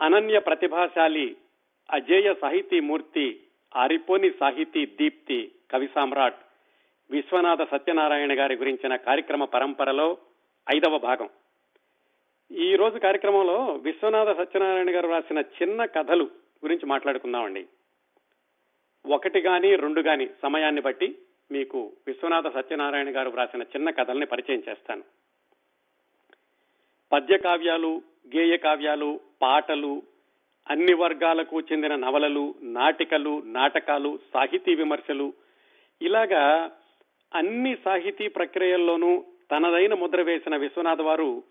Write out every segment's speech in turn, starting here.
అనన్య ప్రతిభాశాలి అజేయ సాహితీ మూర్తి ఆరిపోని సాహితీ దీప్తి కవి సామ్రాట్. విశ్వనాథ సత్యనారాయణ గారి గురించిన కార్యక్రమ పరంపరలో ఐదవ భాగం. ఈ రోజు కార్యక్రమంలో విశ్వనాథ సత్యనారాయణ గారు రాసిన చిన్న కథలు గురించి మాట్లాడుకుందామండి. ఒకటి గాని రెండు గాని సమయాన్ని బట్టి మీకు విశ్వనాథ సత్యనారాయణ గారు రాసిన చిన్న కథల్ని పరిచయం చేస్తాను. పద్య కావ్యాలు గేయ కావ్యాలు పాటలు అన్ని వర్గాలకు చెందిన నవలలు నాటికలు నాటకాలు సాహితీ విమర్శలు. ఇలాగా అన్ని సాహితీ ప్రక్రియల్లోనూ తనదైన ముద్ర వేసిన విశ్వనాథ్ వారు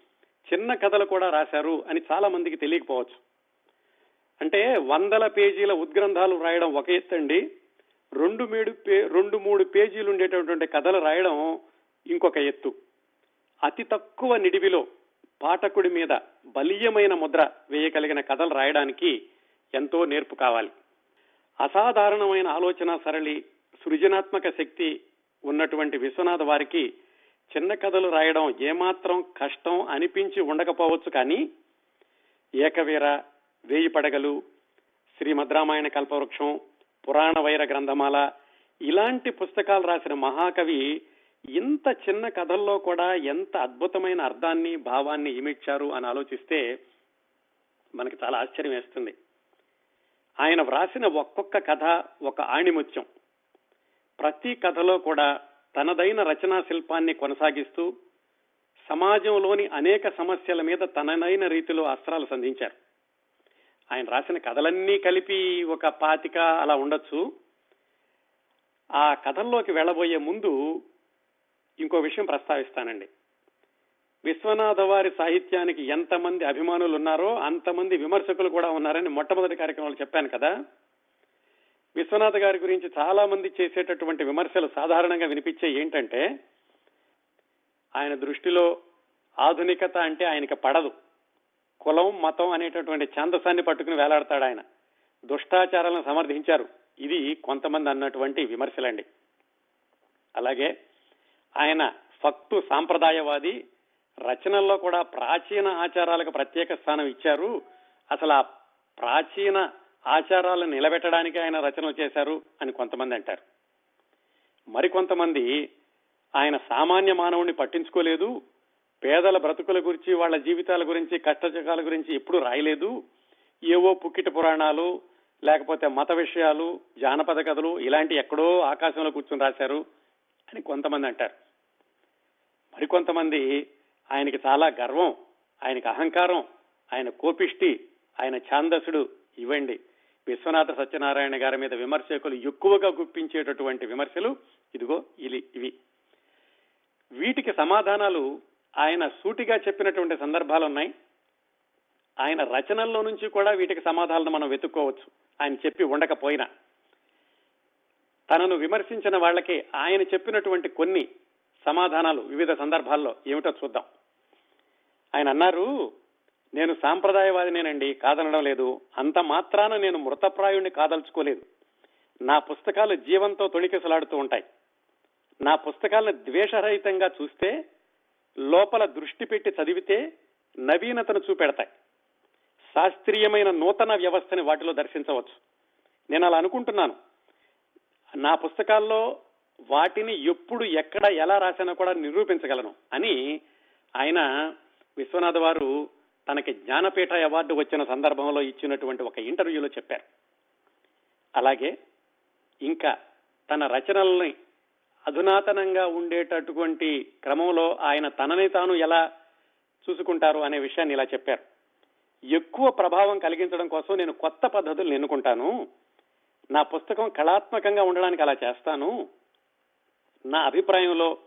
చిన్న కథలు కూడా రాశారు అని చాలా మందికి తెలియకపోవచ్చు. అంటే వందల పేజీల ఉద్గ్రంథాలు రాయడం ఒక ఎత్తండి. రెండు మూడు రెండు మూడు పేజీలు ఉండేటటువంటి కథలు రాయడం ఇంకొక ఎత్తు. అతి తక్కువ నిడివిలో పాఠకుడి మీద బలీయమైన ముద్ర వేయగలిగిన కథలు రాయడానికి ఎంతో నేర్పు కావాలి. అసాధారణమైన ఆలోచన సరళి సృజనాత్మక శక్తి ఉన్నటువంటి విశ్వనాథ్ వారికి చిన్న కథలు రాయడం ఏమాత్రం కష్టం అనిపించి ఉండకపోవచ్చు కానీ ఏకవీర వేయి పడగలు శ్రీమద్రామాయణ కల్పవృక్షం పురాణ వైర గ్రంథమాల ఇలాంటి పుస్తకాలు రాసిన మహాకవి ఇంత చిన్న కథల్లో కూడా ఎంత అద్భుతమైన అర్థాన్ని భావాన్ని ఇమిడ్చారు అని ఆలోచిస్తే మనకి చాలా ఆశ్చర్యం వేస్తుంది. ఆయన వ్రాసిన ఒక్కొక్క కథ ఒక ఆణిముత్యం. ప్రతి కథలో కూడా తనదైన రచనా శిల్పాన్ని కొనసాగిస్తూ సమాజంలోని అనేక సమస్యల మీద తనదైన రీతిలో అస్త్రాలు సంధించారు. ఆయన రాసిన కథలన్నీ కలిపి ఒక పాతిక అలా ఉండొచ్చు. ఆ కథల్లోకి వెళ్ళబోయే ముందు ఇంకో విషయం ప్రస్తావిస్తానండి. విశ్వనాథ వారి సాహిత్యానికి ఎంతమంది అభిమానులు ఉన్నారో అంతమంది విమర్శకులు కూడా ఉన్నారని మొట్టమొదటి కార్యక్రమంలో చెప్పాను కదా. విశ్వనాథ్ గారి గురించి చాలా మంది చేసేటటువంటి విమర్శలు సాధారణంగా వినిపించే ఏంటంటే ఆయన దృష్టిలో ఆధునికత అంటే ఆయనకి పడదు. కులం మతం అనేటటువంటి ఛాందసాన్ని పట్టుకుని వేలాడతాడు ఆయన. దుష్టాచారాలను సమర్థించారు. ఇది కొంతమంది అన్నటువంటి విమర్శలండి. అలాగే ఆయన ఫక్తు సాంప్రదాయవాది. రచనల్లో కూడా ప్రాచీన ఆచారాలకు ప్రత్యేక స్థానం ఇచ్చారు. అసలు ఆ ప్రాచీన ఆచారాలను నిలబెట్టడానికి ఆయన రచనలు చేశారు అని కొంతమంది అంటారు. మరికొంతమంది ఆయన సామాన్య మానవుణ్ణి పట్టించుకోలేదు. పేదల బ్రతుకుల గురించి వాళ్ళ జీవితాల గురించి కష్టజగాల గురించి ఎప్పుడూ రాయలేదు. ఏవో పుక్కిట పురాణాలు లేకపోతే మత విషయాలు జానపద కథలు ఇలాంటి ఎక్కడో ఆకాశంలో కూర్చొని రాశారు. అని కొంతమంది అంటారు. మరికొంతమంది ఆయనకి చాలా గర్వం ఆయనకి అహంకారం ఆయన కోపిష్టి ఆయన ఛాందసుడు ఇవ్వండి. విశ్వనాథ సత్యనారాయణ గారి మీద విమర్శకులు ఎక్కువగా గుప్పించేటటువంటి విమర్శలు ఇదిగో ఇది ఇవి. వీటికి సమాధానాలు ఆయన సూటిగా చెప్పినటువంటి సందర్భాలు ఉన్నాయి. ఆయన రచనల్లో నుంచి కూడా వీటికి సమాధానాలు మనం వెతుక్కోవచ్చు. ఆయన చెప్పి ఉండకపోయినా. తనను విమర్శించిన వాళ్ళకి ఆయన చెప్పినటువంటి కొన్ని సమాధానాలు వివిధ సందర్భాల్లో ఏమిటో చూద్దాం. ఆయన అన్నారు నేను సాంప్రదాయవాదినేనండి కాదనడం లేదు. అంత మాత్రాన నేను మృతప్రాయుణ్ణి కాదలుచుకోలేదు. నా పుస్తకాలు జీవంతో తొణికెసలాడుతూ ఉంటాయి. నా పుస్తకాలను ద్వేషరహితంగా చూస్తే లోపల దృష్టి పెట్టి చదివితే నవీనతను చూపెడతాయి. శాస్త్రీయమైన నూతన వ్యవస్థని వాటిలో దర్శించవచ్చు. నేను అలా అనుకుంటున్నాను. నా పుస్తకాల్లో వాటిని ఎప్పుడు ఎక్కడ ఎలా రాశానో కూడా నిరూపించగలను అని ఆయన విశ్వనాథ్ వారు తనకి జ్ఞానపీఠ అవార్డు వచ్చిన సందర్భంలో ఇచ్చినటువంటి ఒక ఇంటర్వ్యూలో చెప్పారు. అలాగే ఇంకా తన రచనల్ని అధునాతనంగా ఉండేటటువంటి క్రమంలో ఆయన తనని తాను ఎలా చూసుకుంటారు అనే విషయాన్ని ఇలా చెప్పారు. ఎక్కువ ప్రభావం కలిగించడం కోసం నేను కొత్త పద్ధతులు ఎన్నుకుంటాను. నా పుస్తకం కళాత్మకంగా ఉండడానికి అలా చేస్తాను. నా అభిప్రాయంలో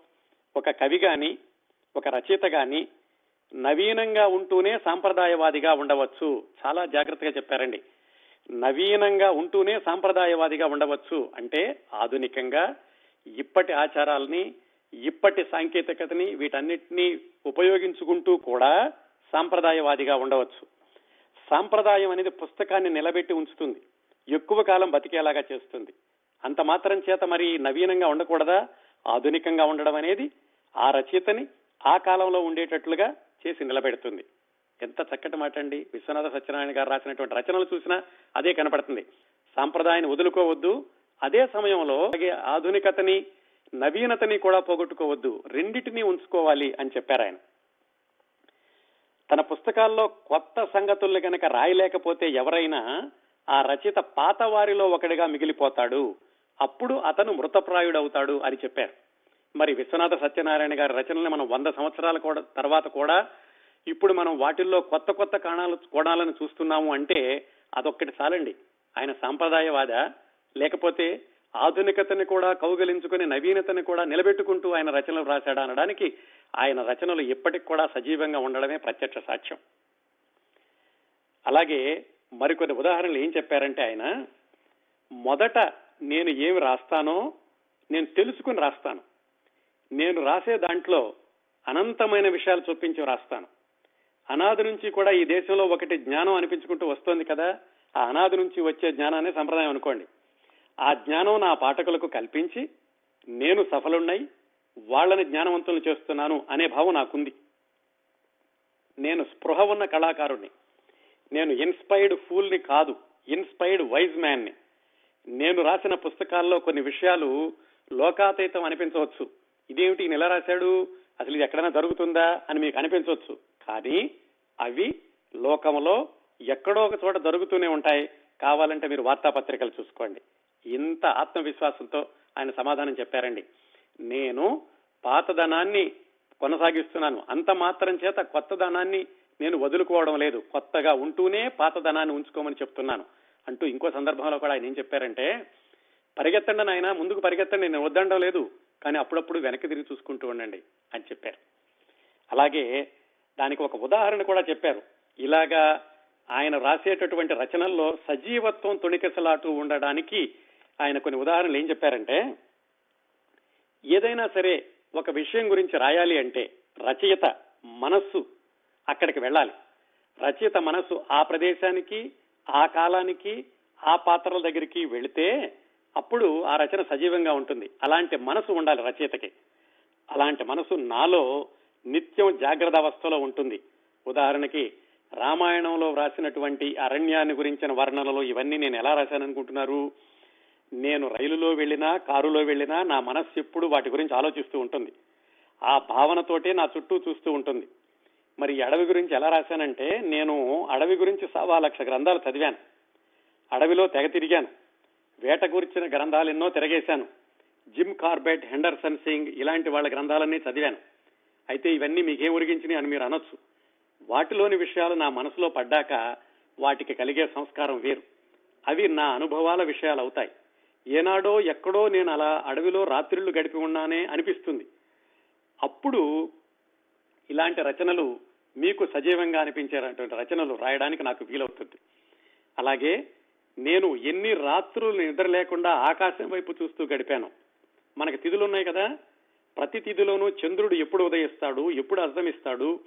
ఒక కవి గాని ఒక రచయిత గాని నవీనంగా ఉంటూనే సాంప్రదాయవాదిగా ఉండవచ్చు. చాలా జాగ్రత్తగా చెప్పారండి. నవీనంగా ఉంటూనే సాంప్రదాయవాదిగా ఉండవచ్చు అంటే ఆధునికంగా ఇప్పటి ఆచారాలని ఇప్పటి సాంకేతికతని వీటన్నిటినీ ఉపయోగించుకుంటూ కూడా సాంప్రదాయవాదిగా ఉండవచ్చు. సాంప్రదాయం అనేది పుస్తకాన్ని నిలబెట్టి ఉంచుతుంది. ఎక్కువ కాలం బతికేలాగా చేస్తుంది. అంత మాత్రం చేత మరి నవీనంగా ఉండకూడదా? ఆధునికంగా ఉండడం అనేది ఆ రచయితని ఆ కాలంలో ఉండేటట్లుగా చేసి నిలబెడుతుంది. ఎంత చక్కటి మాట అండి. విశ్వనాథ సత్యనారాయణ గారు రాసినటువంటి రచనలు చూసినా అదే కనపడుతుంది. సాంప్రదాయాన్ని వదులుకోవద్దు. అదే సమయంలో అలాగే ఆధునికతని నవీనతని కూడా పోగొట్టుకోవద్దు. రెండింటినీ ఉంచుకోవాలి అని చెప్పారు ఆయన. తన పుస్తకాల్లో కొత్త సంగతుల్ని కనుక రాయలేకపోతే ఎవరైనా ఆ రచయిత పాత వారిలో ఒకడిగా మిగిలిపోతాడు. అప్పుడు అతను మృతప్రాయుడవుతాడు అని చెప్పారు. మరి విశ్వనాథ సత్యనారాయణ గారి రచనల్ని మనం వంద సంవత్సరాల కూడా తర్వాత కూడా ఇప్పుడు మనం వాటిల్లో కొత్త కొత్త కాణాలు కోణాలను చూస్తున్నాము అంటే అదొక్కటి చాలండి. ఆయన సాంప్రదాయవాద. లేకపోతే ఆధునికతని కూడా కౌగలించుకుని నవీనతని కూడా నిలబెట్టుకుంటూ ఆయన రచనలు రాశాడా అనడానికి ఆయన రచనలు ఇప్పటికి కూడా సజీవంగా ఉండడమే ప్రత్యక్ష సాక్ష్యం. అలాగే మరికొన్ని ఉదాహరణలు ఏం చెప్పారంటే ఆయన మొదట నేను ఏమి రాస్తానో నేను తెలుసుకుని రాస్తాను. నేను రాసే దాంట్లో అనంతమైన విషయాలు చొప్పించి రాస్తాను. అనాది నుంచి కూడా ఈ దేశంలో ఒకటి జ్ఞానం అనిపించుకుంటూ వస్తోంది కదా ఆ అనాది నుంచి వచ్చే జ్ఞానాన్ని సంప్రదాయం అనుకోండి. ఆ జ్ఞానం నా పాఠకులకు కల్పించి నేను సఫలున్నాయి వాళ్ళని జ్ఞానవంతులు చేస్తున్నాను అనే భావం నాకుంది. నేను స్పృహ ఉన్న కళాకారుణ్ణి. నేను ఇన్స్పైర్డ్ ఫూల్ని కాదు ఇన్స్పైర్డ్ వైజ్ మ్యాన్ని నేను రాసిన పుస్తకాల్లో కొన్ని విషయాలు లోకాతీతం అనిపించవచ్చు. ఇదేమిటి ఈయన ఎలా రాశాడు? అసలు ఇది ఎక్కడైనా జరుగుతుందా అని మీకు అనిపించవచ్చు. కానీ అవి లోకంలో ఎక్కడో ఒక చోట జరుగుతూనే ఉంటాయి. కావాలంటే మీరు వార్తాపత్రికలు చూసుకోండి. ఇంత ఆత్మవిశ్వాసంతో ఆయన సమాధానం చెప్పారండి. నేను పాతదనాన్ని కొనసాగిస్తున్నాను. అంత మాత్రం చేత కొత్తదనాన్ని నేను వదులుకోవడం లేదు. కొత్తగా ఉంటూనే పాతదనాన్ని ఉంచుకోమని చెప్తున్నాను. అంటూ ఇంకో సందర్భంలో కూడా ఆయన ఏం చెప్పారంటే పరిగెత్తండి నాయన ముందుకు పరిగెత్తండి నేను వద్దండం లేదు. కానీ అప్పుడప్పుడు వెనక్కి తిరిగి చూసుకుంటూ ఉండండి అని చెప్పారు. అలాగే దానికి ఒక ఉదాహరణ కూడా చెప్పారు. ఇలాగా ఆయన రాసేటటువంటి రచనల్లో సజీవత్వం తొణికెసలాటు ఉండడానికి ఆయన కొన్ని ఉదాహరణలు ఏం చెప్పారంటే ఏదైనా సరే ఒక విషయం గురించి రాయాలి అంటే రచయిత మనస్సు అక్కడికి వెళ్ళాలి. రచయిత మనస్సు ఆ ప్రదేశానికి ఆ కాలానికి ఆ పాత్రల దగ్గరికి వెళితే అప్పుడు ఆ రచన సజీవంగా ఉంటుంది. అలాంటి మనసు ఉండాలి రచయితకి. అలాంటి మనసు నాలో నిత్యం జాగ్రత్త అవస్థలో ఉంటుంది. ఉదాహరణకి రామాయణంలో వ్రాసినటువంటి అరణ్యాన్ని గురించిన వర్ణనలు ఇవన్నీ నేను ఎలా రాశాననుకుంటున్నారు? నేను రైలులో వెళ్ళినా కారులో వెళ్ళినా నా మనస్సు ఎప్పుడు వాటి గురించి ఆలోచిస్తూ ఉంటుంది. ఆ భావనతోటే నా చుట్టూ చూస్తూ ఉంటుంది. మరి అడవి గురించి ఎలా రాశానంటే నేను అడవి గురించి సవా లక్ష గ్రంథాలు చదివాను. అడవిలో తెగ తిరిగాను. వేట గురించిన గ్రంథాలు ఎన్నో తిరగేశాను. జిమ్ కార్బెట్ హెండర్సన్ సింగ్ ఇలాంటి వాళ్ళ గ్రంథాలన్నీ చదివాను. అయితే ఇవన్నీ మీకేం ఉరిగించినాయి అని మీరు అనొచ్చు. వాటిలోని విషయాలు నా మనసులో పడ్డాక వాటికి కలిగే సంస్కారం వేరు. అవి నా అనుభవాల విషయాలు అవుతాయి. ఏనాడో ఎక్కడో నేను అలా అడవిలో రాత్రిళ్ళు గడిపి ఉన్నానే అనిపిస్తుంది. అప్పుడు ఇలాంటి రచనలు మీకు సజీవంగా అనిపించేటువంటి రచనలు రాయడానికి నాకు వీలవుతుంది. అలాగే నేను ఎన్ని రాత్రులు నిద్ర లేకుండా ఆకాశం వైపు చూస్తూ గడిపాను. మనకి తిథులు ఉన్నాయి కదా. ప్రతి తిథిలోనూ చంద్రుడు ఎప్పుడు ఉదయిస్తాడు ఎప్పుడు అస్తమిస్తాడు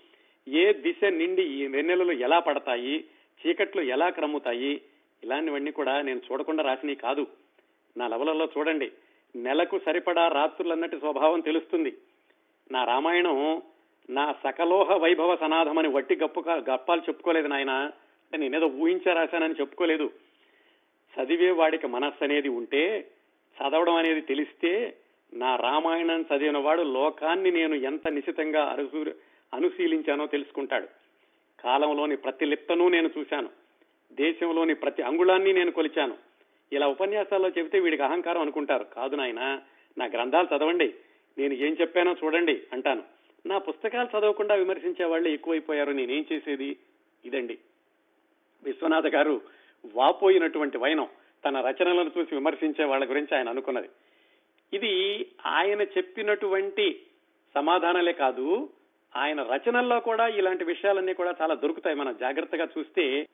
ఏ దిశ నిండి ఈ వెన్నెలలు ఎలా పడతాయి చీకట్లు ఎలా క్రమ్ముతాయి ఇలాంటివన్నీ కూడా నేను చూడకుండా రాసినవి కాదు. నా లవలలో చూడండి. నెలకు సరిపడా రాత్రులన్నటి స్వభావం తెలుస్తుంది. నా రామాయణం నా సకలోహ వైభవ సనాథమని వట్టి గప్పు గప్పాలు చెప్పుకోలేదు నాయన. నేను నేనేదో ఊహించా రాశానని చెప్పుకోలేదు. చదివే వాడికి మనస్సు అనేది ఉంటే చదవడం అనేది తెలిస్తే నా రామాయణం చదివిన వాడు లోకాన్ని నేను ఎంత నిశితంగా అరుసు అనుశీలించానో తెలుసుకుంటాడు. కాలంలోని ప్రతి లిప్తను నేను చూశాను. దేశంలోని ప్రతి అంగుళాన్ని నేను కొలిచాను. ఇలా ఉపన్యాసాల్లో చెబితే వీడికి అహంకారం అనుకుంటారు. కాదు నాయన నా గ్రంథాలు చదవండి. నేను ఏం చెప్పానో చూడండి అంటాను. నా పుస్తకాలు చదవకుండా విమర్శించే వాళ్ళే ఎక్కువైపోయారు నేనేం చేసేది? ఇదండి. విశ్వనాథ గారు వాపోయినటువంటి వైనం తన రచనలను చూసి విమర్శించే వాళ్ళ గురించి ఆయన అనుకున్నది. ఇది ఆయన చెప్పినటువంటి సమాధానాలే కాదు ఆయన రచనల్లో కూడా ఇలాంటి విషయాలన్నీ కూడా చాలా దొరుకుతాయి. మనం జాగ్రత్తగా చూస్తే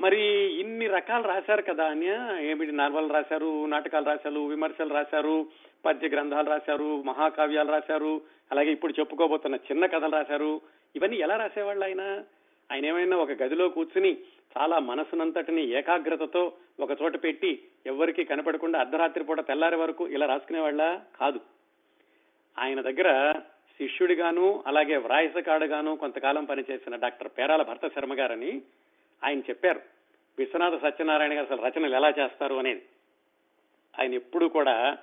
మరి ఇన్ని రకాలు రాశారు కదా అని ఏమిటి నార్వల్ రాశారు నాటకాలు రాశారు విమర్శలు రాశారు పద్య గ్రంథాలు రాశారు మహాకావ్యాలు రాశారు అలాగే ఇప్పుడు చెప్పుకోబోతున్న చిన్న కథలు రాశారు. ఇవన్నీ ఎలా రాసేవాళ్ళు ఆయన? ఆయన ఏమైనా ఒక గదిలో కూర్చుని చాలా మనసునంతటిని ఏకాగ్రతతో ఒక చోట పెట్టి ఎవరికి కనపడకుండా అర్ధరాత్రి పూట తెల్లారి వరకు ఇలా రాసుకునేవాళ్ళ? కాదు. ఆయన దగ్గర శిష్యుడిగాను అలాగే వ్రాయసకాడుగాను కొంతకాలం పనిచేసిన డాక్టర్ పేరాల భర్త శర్మ గారని ఆయన చెప్పారు విశ్వనాథ సత్యనారాయణ గారు అసలు రచనలు ఎలా చేస్తారు అనేది. ఆయన ఎప్పుడు కూడా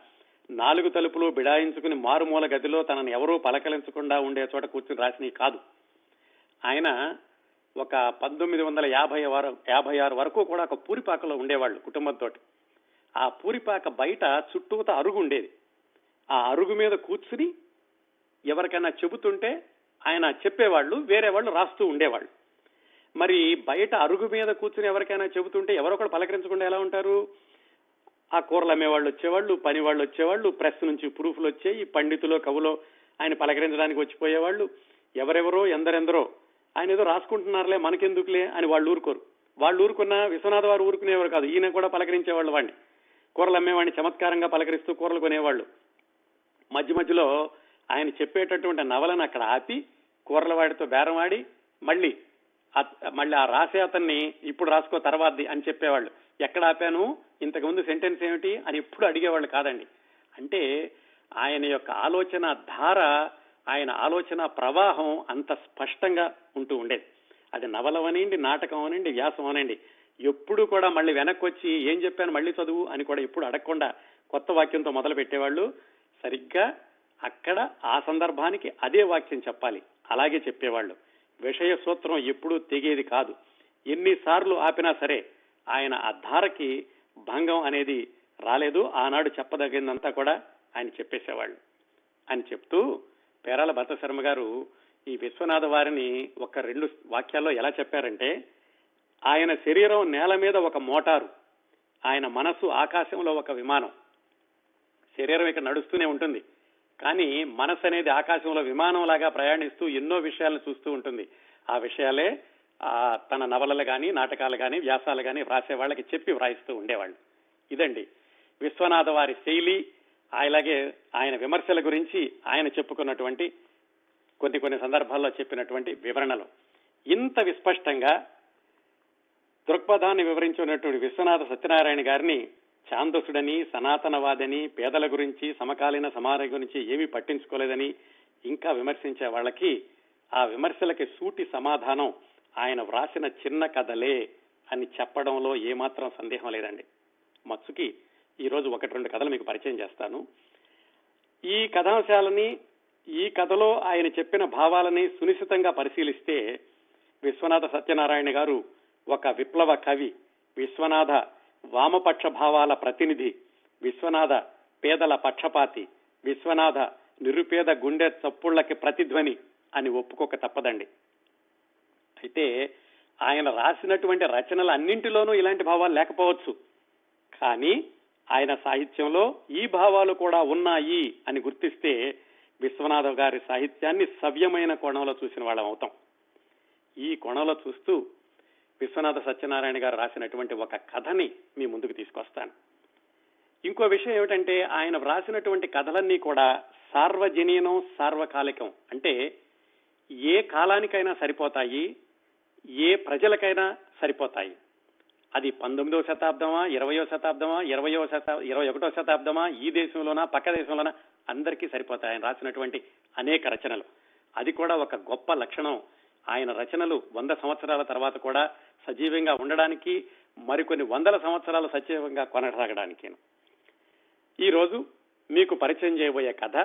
నాలుగు తలుపులు బిడాయించుకుని మారుమూల గదిలో తనను ఎవరూ పలకలించకుండా ఉండే చోట కూర్చుని రాసినవి కాదు. ఆయన ఒక పంతొమ్మిది వందల యాభై వారు యాభై ఆరు వరకు కూడా ఒక పూరిపాకలో ఉండేవాళ్ళు కుటుంబంతో ఆ పూరిపాక బయట చుట్టూత అరుగు ఉండేది. ఆ అరుగు మీద కూర్చుని ఎవరికైనా చెబుతుంటే ఆయన చెప్పేవాళ్ళు వేరే వాళ్ళు రాస్తూ ఉండేవాళ్ళు. మరి బయట అరుగు మీద కూర్చుని ఎవరికైనా చెబుతుంటే ఎవరొకరు పలకరించకుండా ఎలా ఉంటారు? ఆ కూరలు అమ్మేవాళ్ళు వచ్చేవాళ్ళు పని వాళ్ళు వచ్చేవాళ్ళు ప్రెస్ నుంచి ప్రూఫ్లు వచ్చాయి పండితులో కవులో ఆయన పలకరించడానికి వచ్చిపోయేవాళ్ళు. ఎవరెవరో ఎందరెందరో. ఆయన ఏదో రాసుకుంటున్నారులే మనకెందుకులే అని వాళ్ళు ఊరుకోరు. వాళ్ళు ఊరుకున్న విశ్వనాథ వారు ఊరుకునేవారు కాదు. ఈయన కూడా పలకరించేవాళ్ళు వాడిని కూరలు అమ్మేవాడిని చమత్కారంగా పలకరిస్తూ కూరలు కొనేవాళ్ళు. మధ్య మధ్యలో ఆయన చెప్పేటటువంటి నవలను అక్కడ ఆపి కూరల వాడితో బేరం ఆడి మళ్ళీ మళ్ళీ ఆ రాసే అతన్ని ఇప్పుడు రాసుకో తర్వాతది అని చెప్పేవాళ్ళు. ఎక్కడ ఆపాను? ఇంతకుముందు సెంటెన్స్ ఏమిటి అని ఎప్పుడు అడిగేవాళ్ళు కాదండి. అంటే ఆయన యొక్క ఆలోచన ధార ఆయన ఆలోచన ప్రవాహం అంత స్పష్టంగా ఉంటూ ఉండేది. అది నవలవనండి నాటకం అనండి వ్యాసం అనండి. ఎప్పుడు కూడా మళ్ళీ వెనక్కి వచ్చి ఏం చెప్పాను మళ్ళీ చదువు అని కూడా ఎప్పుడు అడగకుండా కొత్త వాక్యంతో మొదలు పెట్టేవాళ్ళు. సరిగ్గా అక్కడ ఆ సందర్భానికి అదే వాక్యం చెప్పాలి. అలాగే చెప్పేవాళ్ళు. విషయ సూత్రం ఎప్పుడూ తెగేది కాదు. ఎన్నిసార్లు ఆపినా సరే ఆయన ఆ ధారకి భంగం అనేది రాలేదు. ఆనాడు చెప్పదగిందంతా కూడా ఆయన చెప్పేసేవాళ్ళు. అని చెప్తూ పేరాల భర్తశర్మ గారు ఈ విశ్వనాథ వారిని ఒక రెండు వాక్యాల్లో ఎలా చెప్పారంటే ఆయన శరీరం నేల మీద ఒక మోటారు ఆయన మనసు ఆకాశంలో ఒక విమానం. శరీరం ఇక్కడ నడుస్తూనే ఉంటుంది. కానీ మనసు అనేది ఆకాశంలో విమానం లాగా ప్రయాణిస్తూ ఎన్నో విషయాలను చూస్తూ ఉంటుంది. ఆ విషయాలే ఆ తన నవలలు కానీ నాటకాలు కానీ వ్యాసాలు కానీ వ్రాసే వాళ్ళకి చెప్పి వ్రాయిస్తూ ఉండేవాళ్ళు. ఇదండి. విశ్వనాథ వారి శైలి అలాగే ఆయన విమర్శల గురించి ఆయన చెప్పుకున్నటువంటి కొన్ని కొన్ని సందర్భాల్లో చెప్పినటువంటి వివరణలు. ఇంత విస్పష్టంగా దృక్పథాన్ని వివరించినటువంటి విశ్వనాథ సత్యనారాయణ గారిని ఛాందసుడని సనాతనవాదని పేదల గురించి సమకాలీన సమాజం గురించి ఏమీ పట్టించుకోలేదని ఇంకా విమర్శించే వాళ్ళకి ఆ విమర్శలకి సూటి సమాధానం ఆయన వ్రాసిన చిన్న కథలే అని చెప్పడంలో ఏమాత్రం సందేహం లేదండి. మత్సుకి ఈరోజు ఒకటి రెండు కథలు మీకు పరిచయం చేస్తాను. ఈ కథాంశాలని ఈ కథలో ఆయన చెప్పిన భావాలని సునిశ్చితంగా పరిశీలిస్తే విశ్వనాథ సత్యనారాయణ గారు ఒక విప్లవ కవి విశ్వనాథ వామపక్ష భావాల ప్రతినిధి విశ్వనాథ పేదల పక్షపాతి. విశ్వనాథ నిరుపేద గుండె చప్పుళ్ళకి ప్రతిధ్వని అని ఒప్పుకోక తప్పదండి. అయితే ఆయన రాసినటువంటి రచనలు అన్నింటిలోనూ ఇలాంటి భావాలు లేకపోవచ్చు. కానీ ఆయన సాహిత్యంలో ఈ భావాలు కూడా ఉన్నాయి అని గుర్తిస్తే విశ్వనాథ గారి సాహిత్యాన్ని సవ్యమైన కోణంలో చూసిన వాళ్ళం అవుతాం. ఈ కోణంలో చూస్తూ విశ్వనాథ సత్యనారాయణ గారు రాసినటువంటి ఒక కథని మీ ముందుకు తీసుకొస్తాను. ఇంకో విషయం ఏమిటంటే ఆయన వ్రాసినటువంటి కథలన్నీ కూడా సార్వజనీనం సార్వకాలికం. అంటే ఏ కాలానికైనా సరిపోతాయి ఏ ప్రజలకైనా సరిపోతాయి. అది పంతొమ్మిదవ శతాబ్దమా ఇరవయో శతాబ్దమా ఇరవయో శతా ఇరవై ఒకటో శతాబ్దమా ఈ దేశంలోనా పక్క దేశంలోనా అందరికీ సరిపోతాయి. ఆయన రాసినటువంటి అనేక రచనలు. అది కూడా ఒక గొప్ప లక్షణం. ఆయన రచనలు వంద సంవత్సరాల తర్వాత కూడా సజీవంగా ఉండడానికి మరికొన్ని వందల సంవత్సరాలు సజీవంగా కొనసాగడానికి ఈ రోజు మీకు పరిచయం చేయబోయే కథ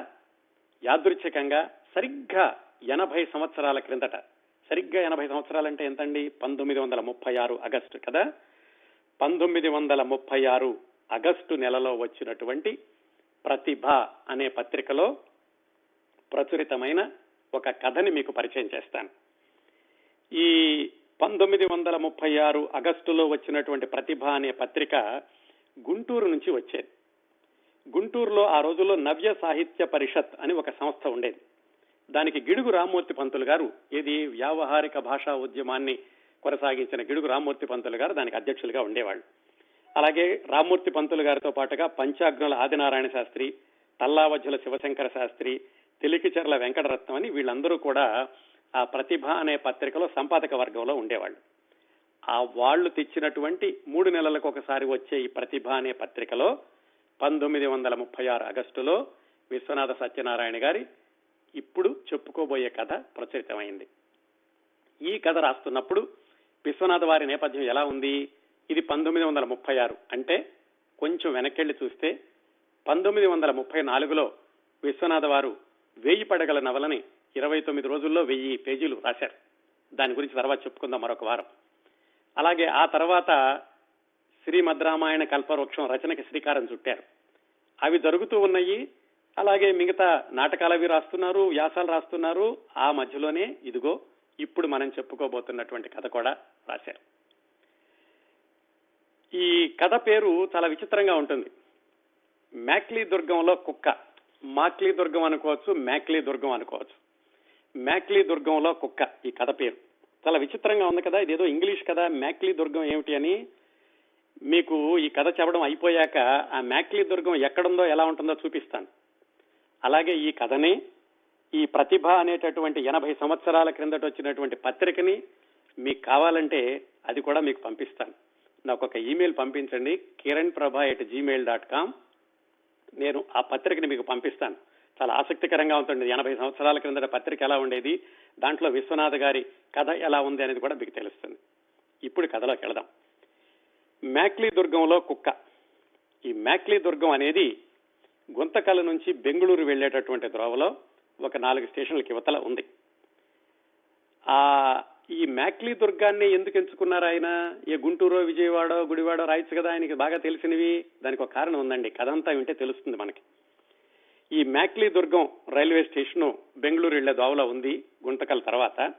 యాదృచ్ఛికంగా సరిగ్గా ఎనభై సంవత్సరాల క్రిందట. సరిగ్గా ఎనభై సంవత్సరాలంటే ఎంతండి? పంతొమ్మిది వందల ముప్పై ఆరు ఆగస్టు కదా? పంతొమ్మిది వందల ముప్పై ఆరు ఆగస్టు నెలలో వచ్చినటువంటి ప్రతిభ అనే పత్రికలో ప్రచురితమైన ఒక కథని మీకు పరిచయం చేస్తాను. ఈ పంతొమ్మిది వందల ముప్పై ఆరు ఆగస్టులో వచ్చినటువంటి ప్రతిభ అనే పత్రిక గుంటూరు నుంచి వచ్చేది. గుంటూరులో ఆ రోజుల్లో నవ్య సాహిత్య పరిషత్ అని ఒక సంస్థ ఉండేది. దానికి గిడుగు రామ్మూర్తి పంతులు గారు ఇది వ్యావహారిక భాషా ఉద్యమాన్ని కొనసాగించిన గిడుగు రామ్మూర్తి పంతులు గారు దానికి అధ్యక్షులుగా ఉండేవాళ్ళు. అలాగే రామ్మూర్తి పంతులు గారితో పాటుగా పంచాగ్నుల ఆదినారాయణ శాస్త్రి తల్లావజ్జుల శివశంకర శాస్త్రి తెలికిచెర్ల వెంకటరత్నం అని వీళ్ళందరూ కూడా ఆ ప్రతిభ అనే పత్రికలో సంపాదక వర్గంలో ఉండేవాళ్ళు. ఆ వాళ్ళు తెచ్చినటువంటి మూడు నెలలకు ఒకసారి వచ్చే ఈ ప్రతిభ అనే పత్రికలో పంతొమ్మిది వందల ముప్పై ఆరు ఆగస్టులో విశ్వనాథ సత్యనారాయణ గారి ఇప్పుడు చెప్పుకోబోయే కథ ప్రచురితమైంది. ఈ కథ రాస్తున్నప్పుడు విశ్వనాథ వారి నేపథ్యం ఎలా ఉంది? ఇది పంతొమ్మిది వందల ముప్పై ఆరు అంటే కొంచెం వెనక్కెళ్ళి చూస్తే పంతొమ్మిది వందల ముప్పై నాలుగులో విశ్వనాథ వారు వేయి పడగల నవలని ఇరవై తొమ్మిది రోజుల్లో వెయ్యి పేజీలు రాశారు. దాని గురించి తర్వాత చెప్పుకుందాం మరొక వారం. అలాగే ఆ తర్వాత శ్రీమద్ రామాయణ కల్పవృక్షం రచనకి శ్రీకారం చుట్టారు. అవి జరుగుతూ ఉన్నాయి. అలాగే మిగతా నాటకాలు అవి రాస్తున్నారు వ్యాసాలు రాస్తున్నారు. ఆ మధ్యలోనే ఇదిగో ఇప్పుడు మనం చెప్పుకోబోతున్నటువంటి కథ కూడా రాశారు. ఈ కథ పేరు చాలా విచిత్రంగా ఉంటుంది. మ్యాక్లీ దుర్గంలో కుక్క. మాక్లీ దుర్గం అనుకోవచ్చు మ్యాక్లీ దుర్గం అనుకోవచ్చు. మ్యాక్లీ దుర్గంలో కుక్క. ఈ కథ పేరు. చాలా విచిత్రంగా ఉంది కదా ఇదేదో ఇంగ్లీష్ కదా మ్యాక్లీ దుర్గం ఏమిటి అని. మీకు ఈ కథ చెప్పడం అయిపోయాక ఆ మ్యాక్లీ దుర్గం ఎక్కడుందో ఎలా ఉంటుందో చూపిస్తాను. అలాగే ఈ కథని ఈ ప్రతిభ అనేటటువంటి ఎనభై సంవత్సరాల క్రిందట వచ్చినటువంటి పత్రికని మీకు కావాలంటే అది కూడా మీకు పంపిస్తాను. నాకు ఒక ఈమెయిల్ పంపించండి Kiran Prabha at Gmail dot com నేను ఆ పత్రికని మీకు పంపిస్తాను. చాలా ఆసక్తికరంగా ఉంటుంది. ఎనభై సంవత్సరాల క్రిందట పత్రిక ఎలా ఉండేది? దాంట్లో విశ్వనాథ్ గారి కథ ఎలా ఉంది అనేది కూడా మీకు తెలుస్తుంది. ఇప్పుడు కథలోకి వెళదాం. మ్యాక్లీ దుర్గంలో కుక్క. ఈ మ్యాక్లీ దుర్గం అనేది గుంతకల్ నుంచి బెంగళూరు వెళ్ళేటటువంటి ద్రోవలో ఒక నాలుగు స్టేషన్లకి ఇవతల ఉంది. ఆ ఈ మ్యాక్లీ దుర్గాన్ని ఎందుకు ఎంచుకున్నారు ఆయన? ఏ గుంటూరు విజయవాడ గుడివాడ రాయొచ్చు కదా ఆయనకి బాగా తెలిసినవి? దానికి ఒక కారణం ఉందండి. కథ అంతా వింటే తెలుస్తుంది మనకి. ఈ మ్యాక్లీ దుర్గం రైల్వే స్టేషన్ బెంగళూరు వెళ్ళే దోవలో ఉంది గుంటకల్ తర్వాత.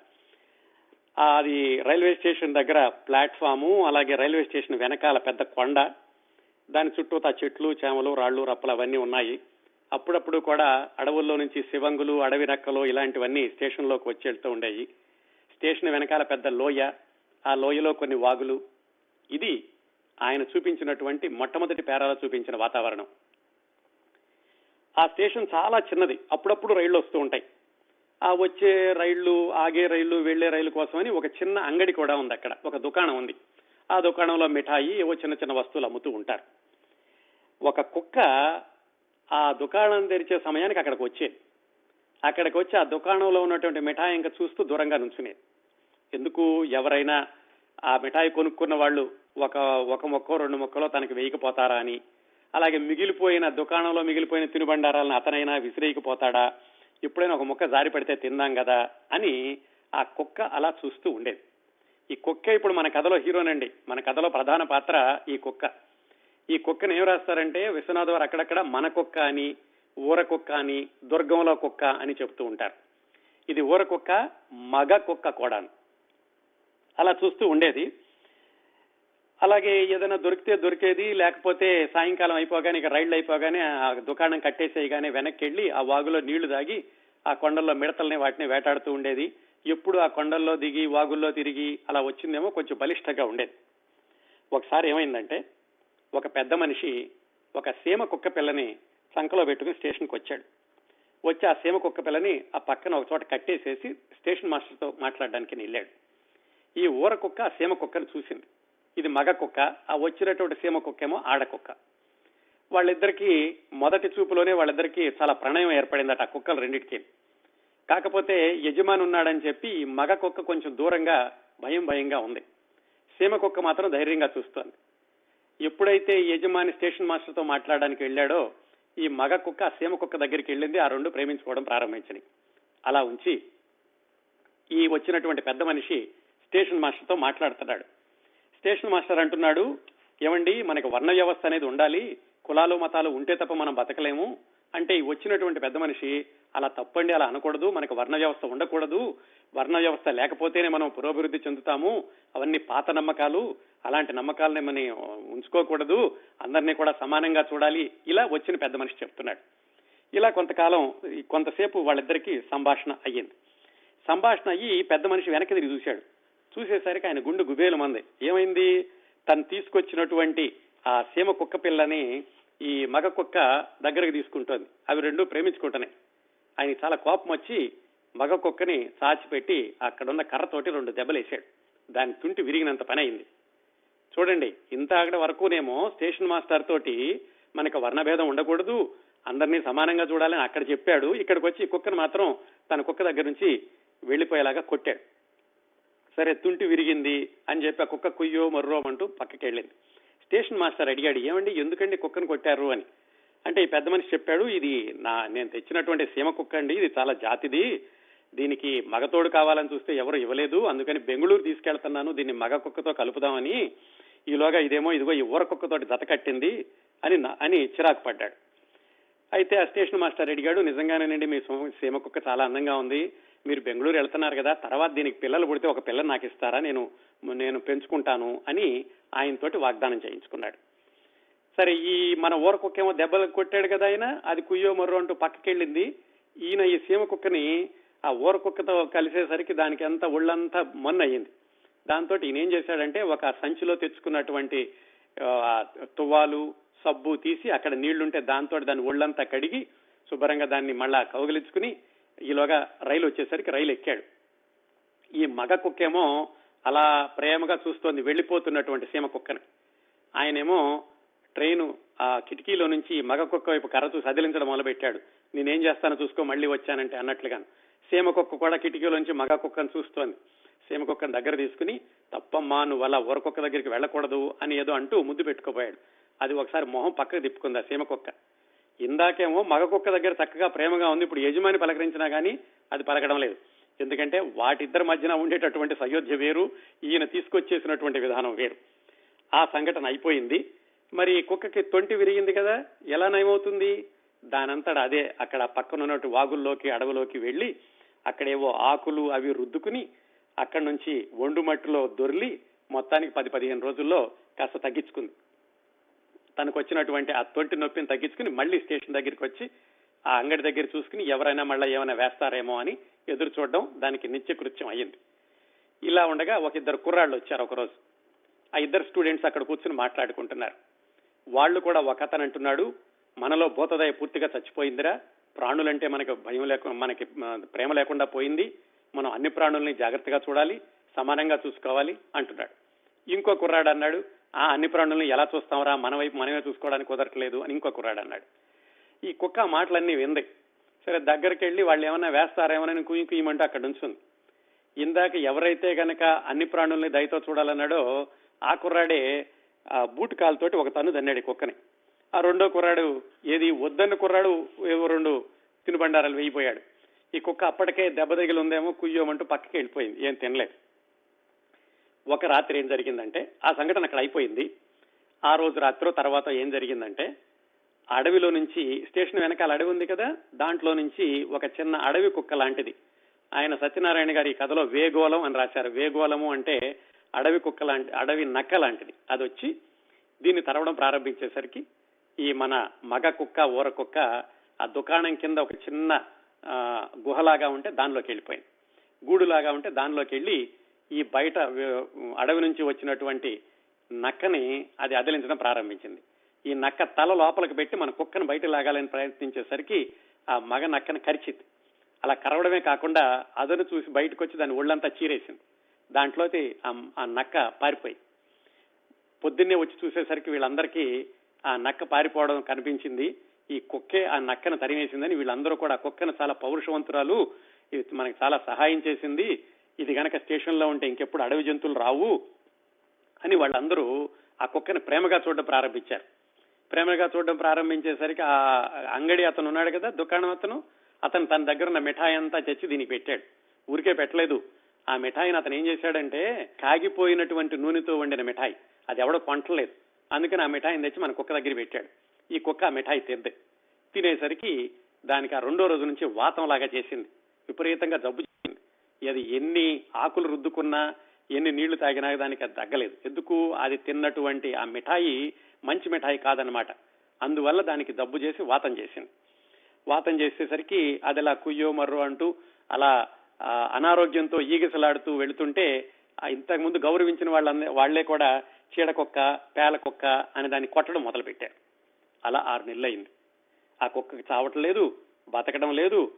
అది రైల్వే స్టేషన్ దగ్గర ప్లాట్ఫాము అలాగే రైల్వే స్టేషన్ వెనకాల పెద్ద కొండ. దాని చుట్టూతా చెట్లు చేమలు రాళ్ళు రప్పలు అవన్నీ ఉన్నాయి. అప్పుడప్పుడు కూడా అడవుల్లో నుంచి శివంగులు అడవి రెక్కలు ఇలాంటివన్నీ స్టేషన్లోకి వచ్చి వెళ్తూ ఉండేవి. స్టేషన్ వెనకాల పెద్ద లోయ ఆ లోయలో కొన్ని వాగులు. ఇది ఆయన చూపించినటువంటి మొట్టమొదటి పేరాలో చూపించిన వాతావరణం. ఆ స్టేషన్ చాలా చిన్నది. అప్పుడప్పుడు రైళ్ళు వస్తూ ఉంటాయి. ఆ వచ్చే రైళ్ళు ఆగే రైళ్ళు వెళ్ళే రైలు కోసమని ఒక చిన్న అంగడి కూడా ఉంది అక్కడ. ఒక దుకాణం ఉంది. ఆ దుకాణంలో మిఠాయి ఏవో చిన్న చిన్న వస్తువులు అమ్ముతూ ఉంటారు. ఒక కుక్క ఆ దుకాణం తెరిచే సమయానికి అక్కడికి వచ్చేది. అక్కడికి వచ్చి ఆ దుకాణంలో ఉన్నటువంటి మిఠాయి ఇంకా చూస్తూ దూరంగా నుంచునేది. ఎందుకు? ఎవరైనా ఆ మిఠాయి కొనుక్కున్న వాళ్ళు ఒక ఒక మొక్క రెండు మొక్కలో తనకి వేయకపోతారా అని అలాగే మిగిలిపోయిన దుకాణంలో మిగిలిపోయిన తినుబండారాలను అతనైనా విసిరేయకపోతాడా? ఎప్పుడైనా ఒక ముక్క జారి పడితే తిందాం కదా? అని ఆ కుక్క అలా చూస్తూ ఉండేది. ఈ కుక్క ఇప్పుడు మన కథలో హీరోనండి. మన కథలో ప్రధాన పాత్ర ఈ కుక్క. ఈ కుక్కను ఏం రాస్తారంటే విశ్వనాథ్ వారు అక్కడక్కడ మన కుక్క అని ఊర కుక్క అని దుర్గంలో కుక్క అని చెప్తూ ఉంటారు. ఇది ఊర కుక్క మగ కుక్క కూడాను. అలా చూస్తూ ఉండేది. అలాగే ఏదైనా దొరికితే దొరికేది లేకపోతే సాయంకాలం అయిపోగానే ఇక రైళ్ళు అయిపోగానే ఆ దుకాణం కట్టేసేయగానే వెనక్కి వెళ్ళి ఆ వాగులో నీళ్ళు దాగి ఆ కొండల్లో మిడతల్ని వాటిని వేటాడుతూ ఉండేది. ఎప్పుడు ఆ కొండల్లో దిగి వాగుల్లో తిరిగి అలా వచ్చిందేమో కొంచెం బలిష్టంగా ఉండేది. ఒకసారి ఏమైందంటే ఒక పెద్ద మనిషి ఒక సీమ కుక్క పిల్లని సంకలో పెట్టుకుని స్టేషన్కి వచ్చాడు. వచ్చి ఆ సీమ కుక్క పిల్లని ఆ పక్కన ఒక చోట కట్టేసేసి స్టేషన్ మాస్టర్తో మాట్లాడడానికి వెళ్ళాడు. ఈ ఊర కుక్క ఆ సీమ కుక్కను చూసింది. ఇది మగ కుక్క ఆ వచ్చినటువంటి సీమ కుక్క ఏమో ఆడ కుక్క. మొదటి చూపులోనే వాళ్ళిద్దరికీ చాలా ప్రణయం ఏర్పడిందట ఆ కుక్కలు రెండింటికి. కాకపోతే యజమాని ఉన్నాడని చెప్పి మగ కుక్క కొంచెం దూరంగా భయం భయంగా ఉంది. సీమ కుక్క మాత్రం ధైర్యంగా చూస్తోంది. ఎప్పుడైతే యజమాని స్టేషన్ మాస్టర్తో మాట్లాడడానికి వెళ్ళాడో ఈ మగ కుక్క సీమ కుక్క దగ్గరికి వెళ్ళింది ఆ రెండు ప్రేమించుకోవడం ప్రారంభించింది అలా ఉంచి ఈ వచ్చినటువంటి పెద్ద మనిషి స్టేషన్ మాస్టర్తో మాట్లాడుతున్నాడు. స్టేషన్ మాస్టర్ అంటున్నాడు ఏమండి మనకి వర్ణ వ్యవస్థ అనేది ఉండాలి కులాలు మతాలు ఉంటే తప్ప మనం బతకలేము. అంటే వచ్చినటువంటి పెద్ద మనిషి అలా తప్పండి అలా అనకూడదు మనకు వర్ణ వ్యవస్థ ఉండకూడదు వర్ణ వ్యవస్థ లేకపోతేనే మనం పురోభివృద్ధి చెందుతాము అవన్నీ పాత నమ్మకాలు అలాంటి నమ్మకాలని మనం ఉంచుకోకూడదు అందరినీ కూడా సమానంగా చూడాలి. ఇలా వచ్చిన పెద్ద మనిషి చెప్తున్నాడు. ఇలా కొంతకాలం కొంతసేపు వాళ్ళిద్దరికీ సంభాషణ అయ్యింది. సంభాషణ అయ్యి పెద్ద మనిషి వెనక్కి తిరిగి చూశాడు. చూసేసరికి ఆయన గుండు గుబేలు మంది ఏమైంది? తను తీసుకొచ్చినటువంటి ఆ సీమ కుక్క పిల్లని ఈ మగ కుక్క దగ్గరకు తీసుకుంటోంది. అవి రెండు ప్రేమించుకుంటున్నాయి ఆయన చాలా కోపం వచ్చి మగ కుక్కని సాచిపెట్టి అక్కడున్న కర్రతోటి రెండు దెబ్బలేసాడు దాని తుంటి విరిగినంత పని అయింది చూడండి ఇంత అక్కడ వరకునేమో స్టేషన్ మాస్టర్ తోటి మనకు వర్ణభేదం ఉండకూడదు. అందరినీ సమానంగా చూడాలని అక్కడ చెప్పాడు. ఇక్కడికి వచ్చి కుక్కను మాత్రం తన కుక్క దగ్గర నుంచి వెళ్ళిపోయేలాగా కొట్టాడు. సరే తుంటి విరిగింది అని చెప్పి ఆ కుక్క కుయ్యో మర్రో అంటూ పక్కకి వెళ్ళింది స్టేషన్ మాస్టర్ అడిగాడు ఏమండి ఎందుకండి కుక్కను కొట్టారు అని? అంటే ఈ పెద్ద మనిషి చెప్పాడు ఇది నా నేను తెచ్చినటువంటి సీమ కుక్క అండి ఇది చాలా జాతిది. దీనికి మగతోడు కావాలని చూస్తే ఎవరు ఇవ్వలేదు. అందుకని బెంగళూరు తీసుకెళ్తున్నాను దీన్ని మగ కుక్కతో కలుపుదామని. ఈలోగా ఇదేమో ఇదిగో ఈ ఊర కుక్కతోటి జత కట్టింది అని నా- అని చిరాకు పడ్డాడు. అయితే ఆ స్టేషన్ మాస్టర్ అడిగాడు నిజంగానేనండి మీ సీమ కుక్క చాలా అందంగా ఉంది. మీరు బెంగళూరు వెళ్తున్నారు కదా తర్వాత దీనికి పిల్లలు పుడితే ఒక పిల్ల నాకు ఇస్తారా నేను నేను పెంచుకుంటాను అని ఆయనతోటి వాగ్దానం చేయించుకున్నాడు. సరే ఈ మన ఊర కుక్కేమో దెబ్బలు కొట్టాడు కదా ఆయన అది కుయ్యో మర్రో అంటూ పక్కకెళ్ళింది. ఈయన ఈ సీమ కుక్కని ఆ ఊర కుక్కతో కలిసేసరికి దానికి అంతా ఒళ్ళంతా మొన్న అయ్యింది. దాంతో ఈయన ఏం చేశాడంటే ఒక సంచిలో తెచ్చుకున్నటువంటి తువ్వాలు సబ్బు తీసి అక్కడ నీళ్ళుంటే దాంతో దాని ఒళ్ళంతా కడిగి శుభ్రంగా దాన్ని మళ్ళా కౌగిలించుకుని ఈలోగా రైలు వచ్చేసరికి రైలు ఎక్కాడు. ఈ మగ కుక్కేమో అలా ప్రేమగా చూస్తోంది వెళ్ళిపోతున్నటువంటి సీమ కుక్కని. ఆయనేమో ట్రైను ఆ కిటికీలో నుంచి మగ కుక్క వైపు కర్ర చూసి అదిలించడం మొదలుపెట్టాడు. నేనేం చేస్తానో చూసుకో మళ్ళీ వచ్చానంటే అన్నట్లుగాను. సీమ కుక్క కూడా కిటికీలోంచి మగ కుక్కను చూస్తోంది. సీమ కుక్కను దగ్గర తీసుకుని తప్పమ్మా నువ్వు అలా ఊరకొక్క దగ్గరికి వెళ్ళకూడదు అని ఏదో అంటూ ముద్దు పెట్టుకోపోయాడు. అది ఒకసారి మొహం పక్కకు తిప్పుకుంది ఆ సీమ కుక్క. ఇందాకేమో మగ కుక్క దగ్గర చక్కగా ప్రేమగా ఉంది ఇప్పుడు యజమాని పలకరించినా కానీ అది పలకడం లేదు. ఎందుకంటే వాటిద్దరి మధ్యన ఉండేటటువంటి సయోధ్య వేరు ఈయన తీసుకొచ్చేసినటువంటి విధానం వేరు. ఆ సంఘటన అయిపోయింది. మరి ఈ కుక్కకి తొంటి విరిగింది కదా ఎలా నయమవుతుంది? దానంతట అదే అక్కడ పక్కన ఉన్నట్టు వాగుల్లోకి అడవులోకి వెళ్ళి అక్కడేవో ఆకులు అవి రుద్దుకుని అక్కడి నుంచి ఒండు మట్టిలో దొర్లి మొత్తానికి పది పదిహేను రోజుల్లో కాస్త తగ్గించుకుంది. తనకు వచ్చినటువంటి ఆ తొంటి నొప్పిని తగ్గించుకుని మళ్ళీ స్టేషన్ దగ్గరికి వచ్చి ఆ అంగడి దగ్గర చూసుకుని ఎవరైనా మళ్ళీ ఏమైనా వేస్తారేమో అని ఎదురు చూడడం దానికి నిత్యకృత్యం అయ్యింది. ఇలా ఉండగా ఒక ఇద్దరు కుర్రాళ్ళు వచ్చారు ఒకరోజు. ఆ ఇద్దరు స్టూడెంట్స్ అక్కడ కూర్చుని మాట్లాడుకుంటున్నారు. వాళ్ళు కూడా ఒక అతను అంటున్నాడు మనలో భూతదయ పూర్తిగా చచ్చిపోయిందిరా. ప్రాణులంటే మనకి భయం లేకుండా మనకి ప్రేమ లేకుండా పోయింది. మనం అన్ని ప్రాణుల్ని జాగ్రత్తగా చూడాలి సమానంగా చూసుకోవాలి అంటున్నాడు. ఇంకో కుర్రాడు అన్నాడు ఆ అన్ని ప్రాణుల్ని ఎలా చూస్తాంరా? మన వైపు మనమే చూసుకోవడానికి కుదరట్లేదు అని ఇంకో కుర్రాడు అన్నాడు. ఈ కుక్క ఆ మాటలన్నీ వింది. సరే దగ్గరికి వెళ్ళి వాళ్ళు ఏమైనా వేస్తారేమోనని కుయ్యి కుయ్యమంటే అక్కడ ఉంచుంది ఇందాక ఎవరైతే గనక అన్ని ప్రాణుల్ని దయతో చూడాలన్నాడో ఆ కుర్రాడే ఆ బూట్ కాలుతోటి ఒక తన్ను దన్నాడు కుక్కని. ఆ రెండో కుర్రాడు ఏది వద్దన్న కుర్రాడు ఏవో రెండు తినుబండారాలు వేయిపోయాడు. ఈ కుక్క అప్పటికే దెబ్బ తగిలి ఉందేమో కుయ్యోమంటూ పక్కకి వెళ్ళిపోయింది. ఏం తినలేదు. ఒక రాత్రి ఏం జరిగిందంటే ఆ సంఘటన అక్కడ అయిపోయింది. ఆ రోజు రాత్రి తర్వాత ఏం జరిగిందంటే అడవిలో నుంచి స్టేషన్ వెనకాల అడవి ఉంది కదా దాంట్లో నుంచి ఒక చిన్న అడవి కుక్క లాంటిది. ఆయన సత్యనారాయణ గారి కథలో వేగోళం అని రాశారు. వేగోళము అంటే అడవి కుక్క లాంటి అడవి నక్క లాంటిది. అది వచ్చి దీన్ని తరవడం ప్రారంభించేసరికి ఈ మన మగ కుక్క ఊర కుక్క ఆ దుకాణం కింద ఒక చిన్న గుహలాగా ఉంటే దానిలోకి వెళ్ళిపోయింది. గూడులాగా ఉంటే దానిలోకి వెళ్ళి ఈ బయట అడవి నుంచి వచ్చినటువంటి నక్కని అది అదిలించడం ప్రారంభించింది. ఈ నక్క తల లోపలికి పెట్టి మన కుక్కను బయట లాగాలని ప్రయత్నించేసరికి ఆ మగ నక్కను కరిచింది. అలా కరవడమే కాకుండా అదను చూసి బయటకు వచ్చి దాని ఒళ్ళంతా చీరేసింది. దాంట్లోకి ఆ- నక్క పారిపోయి. పొద్దున్నే వచ్చి చూసేసరికి వీళ్ళందరికీ ఆ నక్క పారిపోవడం కనిపించింది. ఈ కుక్కే ఆ నక్కను తరిమేసిందని వీళ్ళందరూ కూడా కుక్కను చాలా పౌరుషవంతురాలు ఇది మనకి చాలా సహాయం చేసింది. ఇది గనక స్టేషన్లో ఉంటే ఇంకెప్పుడు అడవి జంతువులు రావు అని వాళ్ళందరూ ఆ కుక్కని ప్రేమగా చూడడం ప్రారంభించారు. ప్రేమగా చూడడం ప్రారంభించేసరికి ఆ అంగడి అతను ఉన్నాడు కదా దుకాణం అతను అతను తన దగ్గర ఉన్న మిఠాయి అంతా తెచ్చి దీనికి పెట్టాడు. ఊరికే పెట్టలేదు. ఆ మిఠాయిని అతను ఏం చేశాడంటే కాగిపోయినటువంటి నూనెతో వండిన మిఠాయి అది ఎవడో కొంటలేదు. అందుకని ఆ మిఠాయిని తెచ్చి మన కుక్క దగ్గర పెట్టాడు. ఈ కుక్క ఆ మిఠాయి తింది. తినేసరికి దానికి ఆ రెండో రోజు నుంచి వాతం లాగా చేసింది. విపరీతంగా జబ్బు చేసింది. అది ఎన్ని ఆకులు రుద్దుకున్నా ఎన్ని నీళ్ళు తాగినా దానికి అది తగ్గలేదు. ఎందుకు? అది తిన్నటువంటి ఆ మిఠాయి మంచి మిఠాయి కాదనమాట. అందువల్ల దానికి దబ్బు చేసి వాతం చేసింది. వాతం చేసేసరికి అది అలా కుయ్యో మర్రో అంటూ అలా అనారోగ్యంతో ఈగసలాడుతూ వెళుతుంటే ఇంతకుముందు ఇంతకు ముందు గౌరవించిన వాళ్ళంద వాళ్ళే కూడా చీడకొక్క పేల కుక్క అని దాన్ని కొట్టడం మొదలుపెట్టారు. అలా ఆరు నెలలు అయింది ఆ కుక్కకి చావటం లేదు బతకడం లేదు.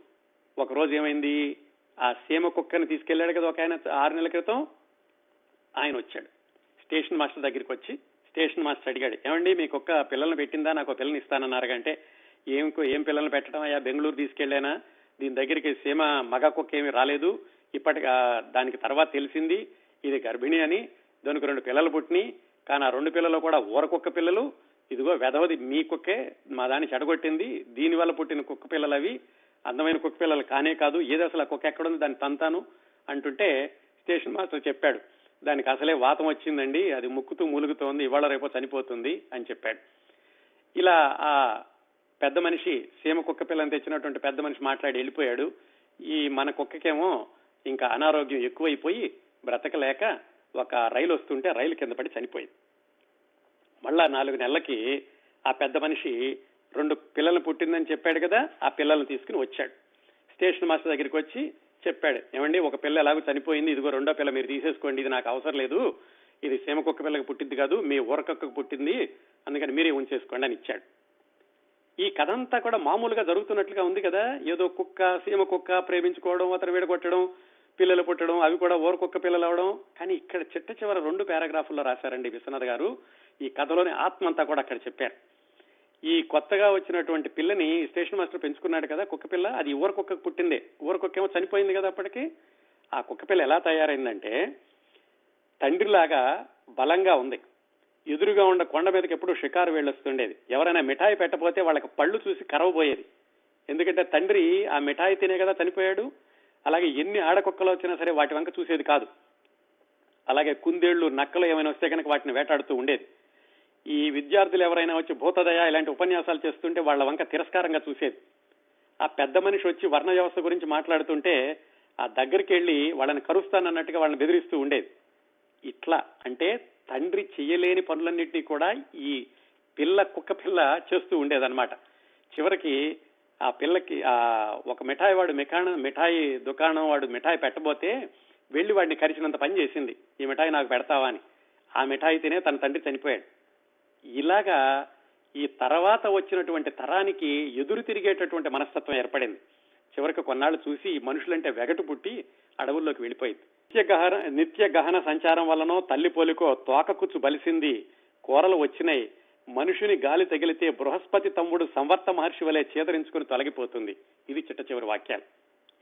ఒక రోజు ఏమైంది? ఆ సీమ కుక్కని తీసుకెళ్ళాడు కదా ఒక ఆయన ఆరు నెలల క్రితం. ఆయన వచ్చాడు. స్టేషన్ మాస్టర్ దగ్గరికి వచ్చి స్టేషన్ మాస్టర్ అడిగాడు ఏమండి మీ కుక్క పిల్లల్ని పెట్టిందా? నాకు పిల్లని ఇస్తానన్నారు అంటే ఏం ఏం పిల్లల్ని పెట్టడం అయ్యా? బెంగళూరు తీసుకెళ్ళానా? దీని దగ్గరికి సీమ మగ కుక్క ఏమీ రాలేదు. ఇప్పటికి దానికి తర్వాత తెలిసింది ఇది గర్భిణి అని. దానికి రెండు పిల్లలు పుట్టినాయి. కానీ ఆ రెండు పిల్లలు కూడా ఊర కుక్క పిల్లలు. ఇదిగో వెధవది మీ కుక్కే. మా దాన్ని చెడగొట్టింది. దీని వల్ల పుట్టిన కుక్క పిల్లలు అవి. అందమైన కుక్క పిల్లలు కానే కాదు ఏది అసలు ఆ కుక్క ఎక్కడుంది దాన్ని తంతాను అంటుంటే స్టేషన్ మాస్టర్ చెప్పాడు దానికి అసలే వాతం వచ్చిందండి అది ముక్కుతూ మూలుగుతోంది ఇవాళ రేపో చనిపోతుంది అని చెప్పాడు. ఇలా ఆ పెద్ద మనిషి సీమ కుక్క పిల్లని తెచ్చినటువంటి పెద్ద మనిషి మాట్లాడి వెళ్ళిపోయాడు. ఈ మన కుక్కకేమో ఇంకా అనారోగ్యం ఎక్కువైపోయి బ్రతకలేక ఒక రైలు వస్తుంటే రైలు కింద పడి చనిపోయింది. మళ్ళా నాలుగు నెలలకి ఆ పెద్ద మనిషి రెండు పిల్లలు పుట్టిందని చెప్పాడు కదా ఆ పిల్లల్ని తీసుకుని వచ్చాడు. స్టేషన్ మాస్టర్ దగ్గరికి వచ్చి చెప్పాడు ఏమండి ఒక పిల్ల ఎలాగో చనిపోయింది ఇదిగో రెండో పిల్ల మీరు తీసేసుకోండి ఇది నాకు అవసరం లేదు ఇది సీమ కుక్క పిల్లకి పుట్టింది కాదు మీ ఊరకొక్కకు పుట్టింది అందుకని మీరే ఉంచేసుకోండి అని ఇచ్చాడు. ఈ కథ అంతా కూడా మామూలుగా జరుగుతున్నట్లుగా ఉంది కదా ఏదో కుక్క సీమ కుక్క ప్రేమించుకోవడం అతను విడగొట్టడం పిల్లలు పుట్టడం అవి కూడా ఊర కుక్క పిల్లలు అవడం. కానీ ఇక్కడ చిట్ట చివర రెండు పారాగ్రాఫుల్లో రాశారండి విశ్వనాథ్ గారు ఈ కథలోని ఆత్మ అంతా కూడా అక్కడ చెప్పారు. ఈ కొత్తగా వచ్చినటువంటి పిల్లని స్టేషన్ మాస్టర్ పెంచుకున్నాడు కదా కుక్క పిల్ల? అది ఊర కుక్కకు పుట్టిందే. ఊర కుక్క ఏమో చనిపోయింది కదా అప్పటికి. ఆ కుక్క పిల్ల ఎలా తయారైందంటే తండ్రిలాగా బలంగా ఉంది. ఎదురుగా ఉన్న కొండ మీదకి ఎప్పుడు షికారు వెళ్ళొస్తుండేది. ఎవరైనా మిఠాయి పెట్టపోతే వాళ్ళకి పళ్ళు చూసి కరవబోయేది ఎందుకంటే తండ్రి ఆ మిఠాయి తినే కదా చనిపోయాడు. అలాగే ఎన్ని ఆడకుక్కలు వచ్చినా సరే వాటి వంక చూసేది కాదు. అలాగే కుందేళ్ళు నక్కలు ఏమైనా వస్తే కనుక వాటిని వేటాడుతూ ఉండేది. ఈ విద్యార్థులు ఎవరైనా వచ్చి భూతదయ ఇలాంటి ఉపన్యాసాలు చేస్తుంటే వాళ్ళ వంక తిరస్కారంగా చూసేది. ఆ పెద్ద మనిషి వచ్చి వర్ణ వ్యవస్థ గురించి మాట్లాడుతుంటే ఆ దగ్గరికి వెళ్ళి వాళ్ళని కరుస్తానన్నట్టుగా వాళ్ళని బెదిరిస్తూ ఉండేది. ఇట్లా అంటే తండ్రి చేయలేని పనులన్నింటినీ కూడా ఈ పిల్ల కుక్క పిల్ల చేస్తూ ఉండేదన్నమాట. చివరికి ఆ పిల్లకి ఆ ఒక మిఠాయి వాడు మిఠాయి మిఠాయి దుకాణం వాడు మిఠాయి పెట్టబోతే వెళ్ళి వాడిని కరిచినంత పని చేసింది. ఈ మిఠాయి నాకు పెడతావా అని. ఆ మిఠాయి తినే తన తండ్రి చనిపోయాడు. ఇలాగా ఈ తర్వాత వచ్చినటువంటి తరానికి ఎదురు తిరిగేటటువంటి మనస్తత్వం ఏర్పడింది. చివరికి కొన్నాళ్ళు చూసి మనుషులంటే వెగటు పుట్టి అడవుల్లోకి వెళ్ళిపోయింది. నిత్య గహన నిత్య గహన సంచారం వలనో తల్లి పోలికో తోకకుచ్చు బలిసింది కూరలు వచ్చినాయి. మనుషుని గాలి తగిలితే బృహస్పతి తమ్ముడు సంవర్త మహర్షి వలె చేదరించుకుని తొలగిపోతుంది. ఇది చిట్ట చివరి వాక్యాలు.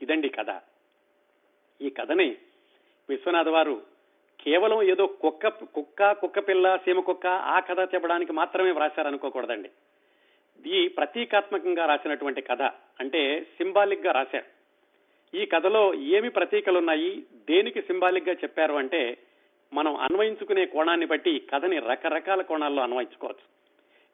ఇదండి కథ. ఈ కథని విశ్వనాథ్ వారు కేవలం ఏదో కుక్క కుక్క కుక్క పిల్ల సీమ కుక్క ఆ కథ చెప్పడానికి మాత్రమే వ్రాశారనుకోకూడదండి ఈ ప్రతీకాత్మకంగా రాసినటువంటి కథ అంటే సింబాలిక్గా రాశారు. ఈ కథలో ఏమి ప్రతీకలు ఉన్నాయి దేనికి సింబాలిక్గా చెప్పారు అంటే మనం అన్వయించుకునే కోణాన్ని బట్టి ఈ కథని రకరకాల కోణాల్లో అన్వయించుకోవచ్చు.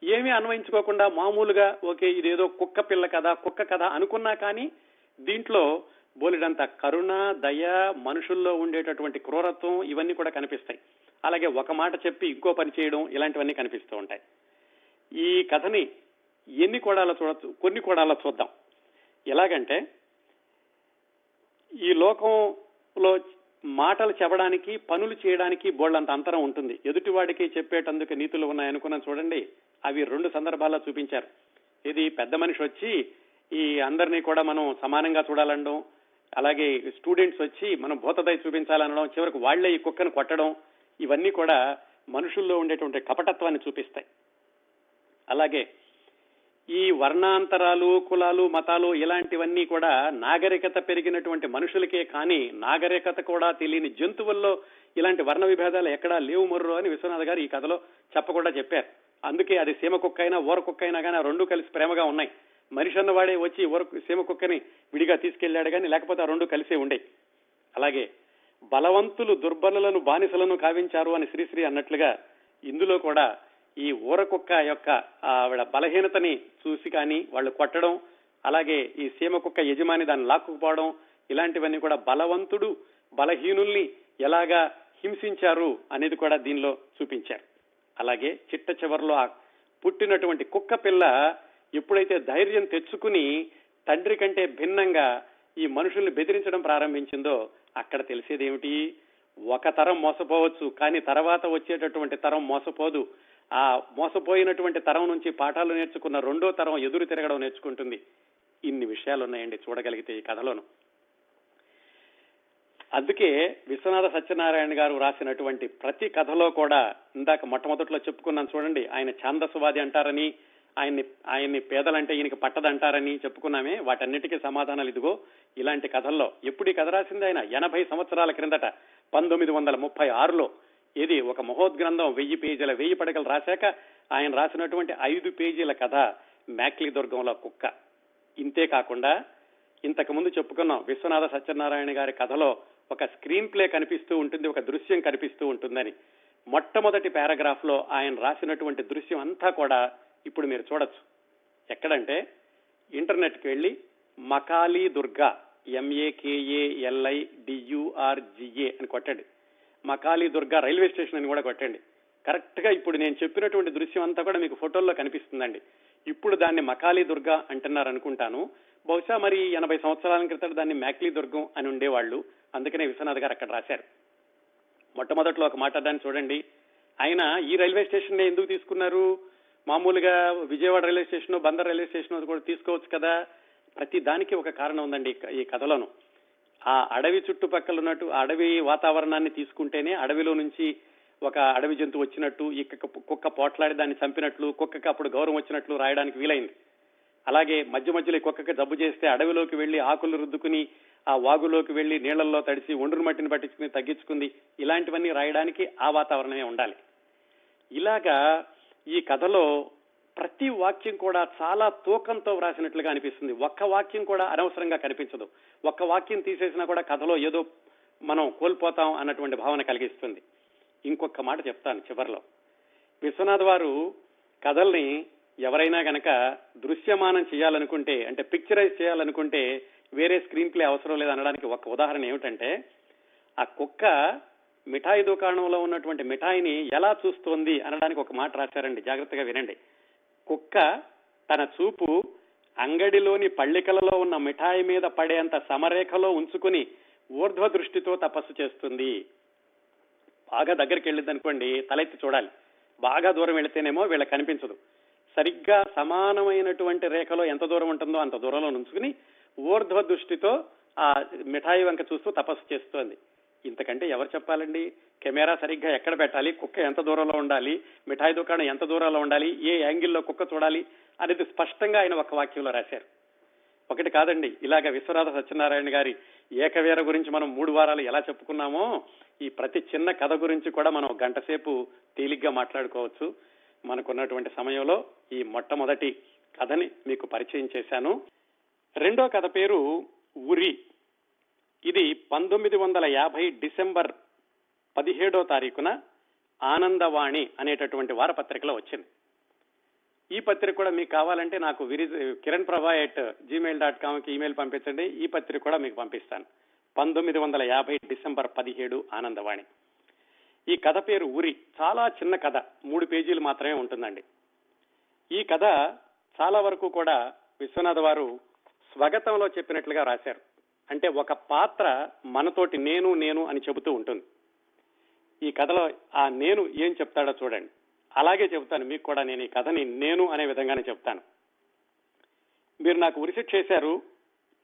ఏమీ అన్వయించుకోకుండా మామూలుగా ఓకే ఇదేదో కుక్క పిల్ల కథ కుక్క కథ అనుకున్నా కానీ దీంట్లో బోలెడంత కరుణ దయ మనుషుల్లో ఉండేటటువంటి క్రూరత్వం ఇవన్నీ కూడా కనిపిస్తాయి. అలాగే ఒక మాట చెప్పి ఇంకో పని చేయడం ఇలాంటివన్నీ కనిపిస్తూ ఉంటాయి. ఈ కథని ఎన్ని కోణాల చూడ కొన్ని కోణాల చూద్దాం. ఎలాగంటే ఈ లోకంలో మాటలు చెప్పడానికి పనులు చేయడానికి బోళ్ళంత అంతరం ఉంటుంది. ఎదుటివాడికి చెప్పేటందుకు నీతులు ఉన్నాయనుకున్నాను చూడండి. అవి రెండు సందర్భాల్లో చూపించారు. ఇది పెద్ద మనిషి వచ్చి ఈ అందరినీ కూడా మనం సమానంగా చూడాలండం అలాగే స్టూడెంట్స్ వచ్చి మనం భూతదయ చూపించాలనడం చివరికి వాళ్ళే ఈ కుక్కను కొట్టడం ఇవన్నీ కూడా మనుషుల్లో ఉండేటువంటి కపటత్వాన్ని చూపిస్తాయి. అలాగే ఈ వర్ణాంతరాలు కులాలు మతాలు ఇలాంటివన్నీ కూడా నాగరికత పెరిగినటువంటి మనుషులకే కానీ నాగరికత కూడా తెలియని జంతువుల్లో ఇలాంటి వర్ణ విభేదాలు ఎక్కడా లేవు మర్రు అని విశ్వనాథ్ గారు ఈ కథలో చెప్పకుండా చెప్పారు. అందుకే అది సీమ కుక్క అయినా ఊర కుక్క అయినా కానీ రెండు కలిసి ప్రేమగా ఉన్నాయి. మనిషి అన్నవాడే వచ్చి వరకు సీమ కుక్కని విడిగా తీసుకెళ్ళాడు కానీ లేకపోతే ఆ రెండు కలిసే ఉండే. అలాగే బలవంతులు దుర్బలులను బానిసలను కావించారు అని శ్రీశ్రీ అన్నట్లుగా ఇందులో కూడా ఈ ఊర కుక్క యొక్క ఆవిడ బలహీనతని చూసి కానీ వాళ్ళు కొట్టడం అలాగే ఈ సీమ కుక్క యజమాని దాన్ని లాక్కుపోవడం ఇలాంటివన్నీ కూడా బలవంతుడు బలహీనుల్ని ఎలాగా హింసించారు అనేది కూడా దీనిలో చూపించారు. అలాగే చిట్ట చివరిలో ఆ పుట్టినటువంటి కుక్క పిల్ల ఎప్పుడైతే ధైర్యం తెచ్చుకుని తండ్రి కంటే భిన్నంగా ఈ మనుషుల్ని బెదిరించడం ప్రారంభించిందో అక్కడ తెలిసేదేమిటి? ఒక తరం మోసపోవచ్చు కానీ తర్వాత వచ్చేటటువంటి తరం మోసపోదు. ఆ మోసపోయినటువంటి తరం నుంచి పాఠాలు నేర్చుకున్న రెండో తరం ఎదురు తిరగడం నేర్చుకుంటుంది. ఇన్ని విషయాలు ఉన్నాయండి చూడగలిగితే ఈ కథలోను. అందుకే విశ్వనాథ సత్యనారాయణ గారు రాసినటువంటి ప్రతి కథలో కూడా ఇందాక మొట్టమొదట్లో చెప్పుకున్నాను చూడండి ఆయన ఛాందస్వాది అంటారని ఆయన్ని ఆయన్ని పేదలంటే ఈయనకి పట్టదంటారని చెప్పుకున్నామే. వాటన్నిటికీ సమాధానాలు ఇదిగో. ఇలాంటి కథల్లో ఎప్పుడు ఈ కథ రాసింది ఆయన? ఎనభై సంవత్సరాల క్రిందట పంతొమ్మిది వందల ముప్పై ఆరులో. ఇది ఒక మహోద్గ్రంథం వెయ్యి పేజీల వెయ్యి పడకలు రాశాక ఆయన రాసినటువంటి ఐదు పేజీల కథ మ్యాక్లీ దుర్గంలో కుక్క. ఇంతే కాకుండా ఇంతకుముందు చెప్పుకున్నాం విశ్వనాథ సత్యనారాయణ గారి కథలో ఒక స్క్రీన్ ప్లే కనిపిస్తూ ఉంటుంది ఒక దృశ్యం కనిపిస్తూ ఉంటుందని. మొట్టమొదటి పారాగ్రాఫ్లో ఆయన రాసినటువంటి దృశ్యం అంతా కూడా ఇప్పుడు మీరు చూడొచ్చు. ఎక్కడంటే ఇంటర్నెట్కి వెళ్ళి మకాలి దుర్గా ఎంఏకేఏఎల్ఐ డియుఆర్జిఏ అని కొట్టండి. మకాలి దుర్గా రైల్వే స్టేషన్ అని కూడా కొట్టండి. కరెక్ట్గా ఇప్పుడు నేను చెప్పినటువంటి దృశ్యం అంతా కూడా మీకు ఫోటోల్లో కనిపిస్తుందండి. ఇప్పుడు దాన్ని మకాలి దుర్గా అంటున్నారు అనుకుంటాను బహుశా మరి ఎనభై సంవత్సరాల క్రితం దాన్ని మ్యాక్లీ దుర్గం అని ఉండేవాళ్ళు. అందుకనే విశ్వనాథ్ గారు అక్కడ రాశారు. మొట్టమొదట్లో ఒక మాట్లాడడానికి చూడండి. ఆయన ఈ రైల్వే స్టేషన్ ఎందుకు తీసుకున్నారు? మామూలుగా Vijayawada railway station Bandar railway station కూడా తీసుకోవచ్చు కదా? ప్రతి దానికి ఒక కారణం ఉందండి ఈ కథలను. ఆ అడవి చుట్టుపక్కల ఉన్నట్టు అడవి వాతావరణాన్ని తీసుకుంటేనే అడవిలో నుంచి ఒక అడవి జంతువు వచ్చినట్టు ఈ కుక్క పోట్లాడి దాన్ని చంపినట్లు కుక్కకి అప్పుడు గౌరవం వచ్చినట్లు రాయడానికి వీలైంది. అలాగే మధ్య మధ్యలో కుక్కకి జబ్బు చేస్తే అడవిలోకి వెళ్ళి ఆకులు రుద్దుకుని ఆ వాగులోకి వెళ్ళి నీళ్ళలో తడిసి ఒండ్రు మట్టిని పట్టించుకుని తగ్గించుకుంది. ఇలాంటివన్నీ రాయడానికి ఆ వాతావరణమే ఉండాలి. ఇలాగా ఈ కథలో ప్రతి వాక్యం కూడా చాలా తూకంతో వ్రాసినట్లుగా అనిపిస్తుంది. ఒక్క వాక్యం కూడా అనవసరంగా కనిపించదు. ఒక్క వాక్యం తీసేసినా కూడా కథలో ఏదో మనం కోల్పోతాం అన్నటువంటి భావన కలిగిస్తుంది. ఇంకొక మాట చెప్తాను చివరిలో. విశ్వనాథ్ వారు కథల్ని ఎవరైనా గనక దృశ్యమానం చేయాలనుకుంటే అంటే పిక్చరైజ్ చేయాలనుకుంటే వేరే స్క్రీన్ ప్లే అవసరం లేదనడానికి ఒక ఉదాహరణ ఏమిటంటే ఆ కుక్క మిఠాయి దుకాణంలో ఉన్నటువంటి మిఠాయిని ఎలా చూస్తోంది అనడానికి ఒక మాట రాశారండి. జాగ్రత్తగా వినండి. కుక్క తన చూపు అంగడిలోని పళ్ళికలలో ఉన్న మిఠాయి మీద పడేంత సమరేఖలో ఉంచుకుని ఊర్ధ్వ దృష్టితో తపస్సు చేస్తుంది. బాగా దగ్గరికి వెళ్ళింది అనుకోండి తలెత్తి చూడాలి. బాగా దూరం వెళితేనేమో వీళ్ళకి కనిపించదు. సరిగ్గా సమానమైనటువంటి రేఖలో ఎంత దూరం ఉంటుందో అంత దూరంలో ఉంచుకుని ఊర్ధ్వ దృష్టితో ఆ మిఠాయి వంక చూస్తూ తపస్సు చేస్తోంది. ఇంతకంటే ఎవరు చెప్పాలండి? కెమెరా సరిగ్గా ఎక్కడ పెట్టాలి? కుక్క ఎంత దూరంలో ఉండాలి? మిఠాయి దుకాణం ఎంత దూరంలో ఉండాలి? ఏ యాంగిల్లో కుక్క చూడాలి? అనేది స్పష్టంగా ఆయన ఒక వాక్యంలో రాశారు. ఒకటి కాదండి ఇలాగ విశ్వనాథ సత్యనారాయణ గారి ఏకవీర గురించి మనం మూడు వారాలు ఎలా చెప్పుకున్నామో ఈ ప్రతి చిన్న కథ గురించి కూడా మనం గంట సేపు తేలిగ్గా మాట్లాడుకోవచ్చు. మనకున్నటువంటి సమయంలో ఈ మొట్టమొదటి కథని మీకు పరిచయం చేశాను. రెండో కథ పేరు ఉరి ఇది పంతొమ్మిది వందల యాభై డిసెంబర్ పదిహేడో తారీఖున ఆనందవాణి అనేటటువంటి వారపత్రికలో వచ్చింది. ఈ పత్రిక కూడా మీకు కావాలంటే నాకు Viri Kiran Prabha at Gmail dot కామ్కి email పంపించండి. ఈ పత్రిక కూడా మీకు పంపిస్తాను. పంతొమ్మిది వందల యాభై డిసెంబర్ పదిహేడు ఆనందవాణి. ఈ కథ పేరు ఊరి. చాలా చిన్న కథ. మూడు పేజీలు మాత్రమే ఉంటుందండి. ఈ కథ చాలా వరకు కూడా విశ్వనాథ్ వారు స్వగతంలో చెప్పినట్లుగా రాశారు. అంటే ఒక పాత్ర మనతోటి నేను నేను అని చెబుతూ ఉంటుంది. ఈ కథలో ఆ నేను ఏం చెప్తాడో చూడండి. అలాగే చెబుతాను మీకు కూడా నేను ఈ కథని నేను అనే విధంగానే చెప్తాను. మీరు నాకు ఉరిశిక్ష చేశారు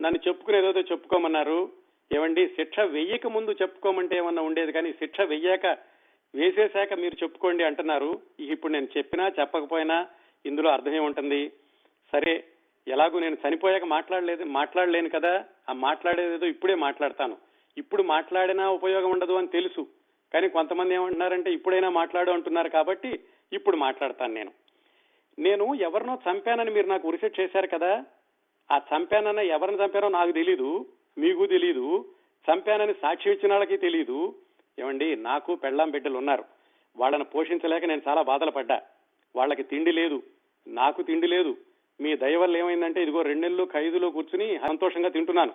నన్ను చెప్పుకునేదేదో చెప్పుకోమన్నారు. ఏమండి శిక్ష వెయ్యక ముందు చెప్పుకోమంటే ఏమన్నా ఉండేది కానీ శిక్ష వెయ్యాక వేసేశాక మీరు చెప్పుకోండి అంటున్నారు. ఇప్పుడు నేను చెప్పినా చెప్పకపోయినా ఇందులో అర్థం ఏముంటుంది? సరే ఎలాగో నేను చనిపోయాక మాట్లాడలేదు మాట్లాడలేను కదా. ఆ మాట్లాడేదేదో ఇప్పుడే మాట్లాడతాను. ఇప్పుడు మాట్లాడినా ఉపయోగం ఉండదు అని తెలుసు. కానీ కొంతమంది ఏమంటున్నారంటే ఇప్పుడైనా మాట్లాడు అంటున్నారు కాబట్టి ఇప్పుడు మాట్లాడతాను నేను. నేను ఎవరినో చంపానని మీరు నాకు ఉరిసెట్ చేశారు కదా. ఆ చంపానన్న ఎవరిని చంపారో నాకు తెలీదు మీకు తెలీదు. చంపానని సాక్షి ఇచ్చిన వాళ్ళకి తెలీదు. ఏమండి నాకు పెళ్ళాం బిడ్డలు ఉన్నారు. వాళ్ళని పోషించలేక నేను చాలా బాధలు పడ్డా. వాళ్ళకి తిండి లేదు నాకు తిండి లేదు. మీ దయ వల్ల ఏమైందంటే ఇదిగో రెండు నెలలు ఖైదులో కూర్చుని సంతోషంగా తింటున్నాను.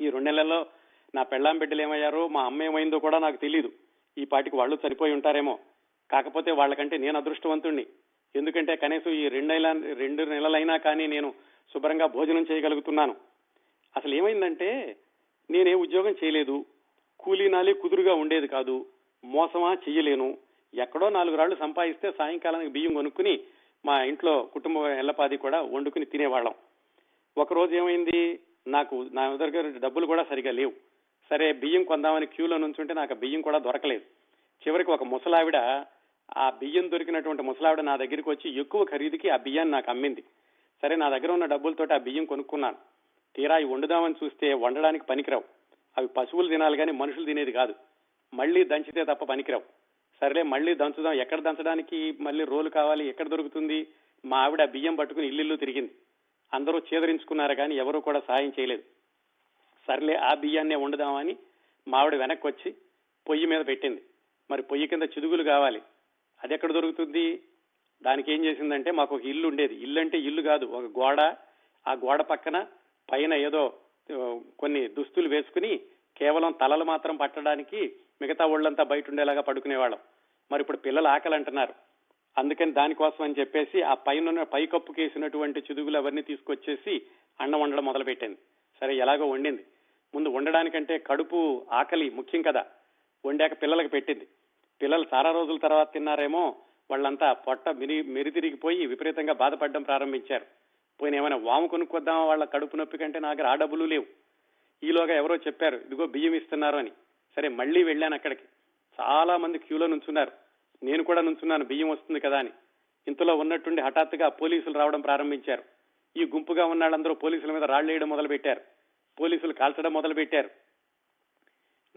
ఈ రెండు నెలల్లో నా పెళ్ళాం బిడ్డలు ఏమయ్యారో మా అమ్మ ఏమైందో కూడా నాకు తెలియదు ఈ పాటికి వాళ్ళు సరిపోయి ఉంటారేమో. కాకపోతే వాళ్ళకంటే నేను అదృష్టవంతుణ్ణి. ఎందుకంటే కనీసం ఈ రెండు నెల రెండు నెలలైనా కానీ నేను శుభ్రంగా భోజనం చేయగలుగుతున్నాను. అసలు ఏమైందంటే నేనే ఉద్యోగం చేయలేదు. కూలీనాలి కుదురుగా ఉండేది కాదు. మోసమా చెయ్యలేను. ఎక్కడో నాలుగు రాళ్ళు సంపాదిస్తే సాయంకాలానికి బియ్యం కొనుక్కుని మా ఇంట్లో కుటుంబ ఎల్లపాది కూడా వండుకుని తినేవాళ్ళం. ఒకరోజు ఏమైంది? నాకు నా దగ్గర డబ్బులు కూడా సరిగా లేవు. సరే బియ్యం కొందామని క్యూలో నుంచుంటే నాకు బియ్యం కూడా దొరకలేదు. చివరికి ఒక ముసలావిడ ఆ బియ్యం దొరికినటువంటి ముసలావిడ నా దగ్గరికి వచ్చి ఎక్కువ ఖరీదుకి ఆ బియ్యాన్ని నాకు అమ్మింది. సరే నా దగ్గర ఉన్న డబ్బులతో ఆ బియ్యం కొనుక్కున్నాను. తీరా అవి వండుదామని చూస్తే వండడానికి పనికిరావు. అవి పశువులు తినాలి కానీ మనుషులు తినేది కాదు. మళ్ళీ దంచితే తప్ప పనికిరావు. సరేలే మళ్ళీ దంచుదాం. ఎక్కడ దంచడానికి మళ్ళీ రోలు కావాలి? ఎక్కడ దొరుకుతుంది? మా ఆవిడ ఆ బియ్యం పట్టుకుని ఇల్లు తిరిగింది. అందరూ చేదరించుకున్నారు కానీ ఎవరూ కూడా సాయం చేయలేదు. సర్లే ఆ బియ్యాన్నే వండుదామని మా ఆవిడ వెనక్కి వచ్చి పొయ్యి మీద పెట్టింది. మరి పొయ్యి కింద చిదుగులు కావాలి. అది ఎక్కడ దొరుకుతుంది? దానికి ఏం చేసిందంటే మాకు ఒక ఇల్లు ఉండేది. ఇల్లు అంటే ఇల్లు కాదు ఒక గోడ. ఆ గోడ పక్కన పైన ఏదో కొన్ని దుస్తులు వేసుకుని కేవలం తలలు మాత్రం పట్టడానికి మిగతా ఒళ్ళంతా బయట ఉండేలాగా పడుకునేవాళ్ళం. మరి ఇప్పుడు పిల్లలు ఆకలి అంటున్నారు అందుకని దానికోసం అని చెప్పేసి ఆ పైన పైకప్పుకి వేసినటువంటి చిదుగులు అవన్నీ తీసుకొచ్చేసి అన్నం వండడం మొదలుపెట్టింది సరే ఎలాగో వండింది. ముందు వండడానికంటే కడుపు ఆకలి ముఖ్యం కదా. వండాక పిల్లలకు పెట్టింది. పిల్లలు చాలా రోజుల తర్వాత తిన్నారేమో వాళ్ళంతా పొట్ట మిరి మెరితిరిగిపోయి విపరీతంగా బాధపడడం ప్రారంభించారు. పోయిన ఏమైనా వాము కొనుక్కొద్దామా వాళ్ళ కడుపు నొప్పి కంటే నా దగ్గర ఆ డబ్బులు లేవు. ఈలోగా ఎవరో చెప్పారు ఇదిగో బియ్యం ఇస్తున్నారు అని సరే మళ్ళీ వెళ్ళాను అక్కడికి. చాలా మంది క్యూలో నుంచున్నారు. నేను కూడా నుంచున్నాను బియ్యం వస్తుంది కదా అని. ఇంతలో ఉన్నట్టుండి హఠాత్తుగా పోలీసులు రావడం ప్రారంభించారు. ఈ గుంపుగా ఉన్న వాళ్ళందరూ పోలీసుల మీద రాళ్ళేయడం మొదలుపెట్టారు. మొదలు పెట్టారు పోలీసులు కాల్చడం మొదలు పెట్టారు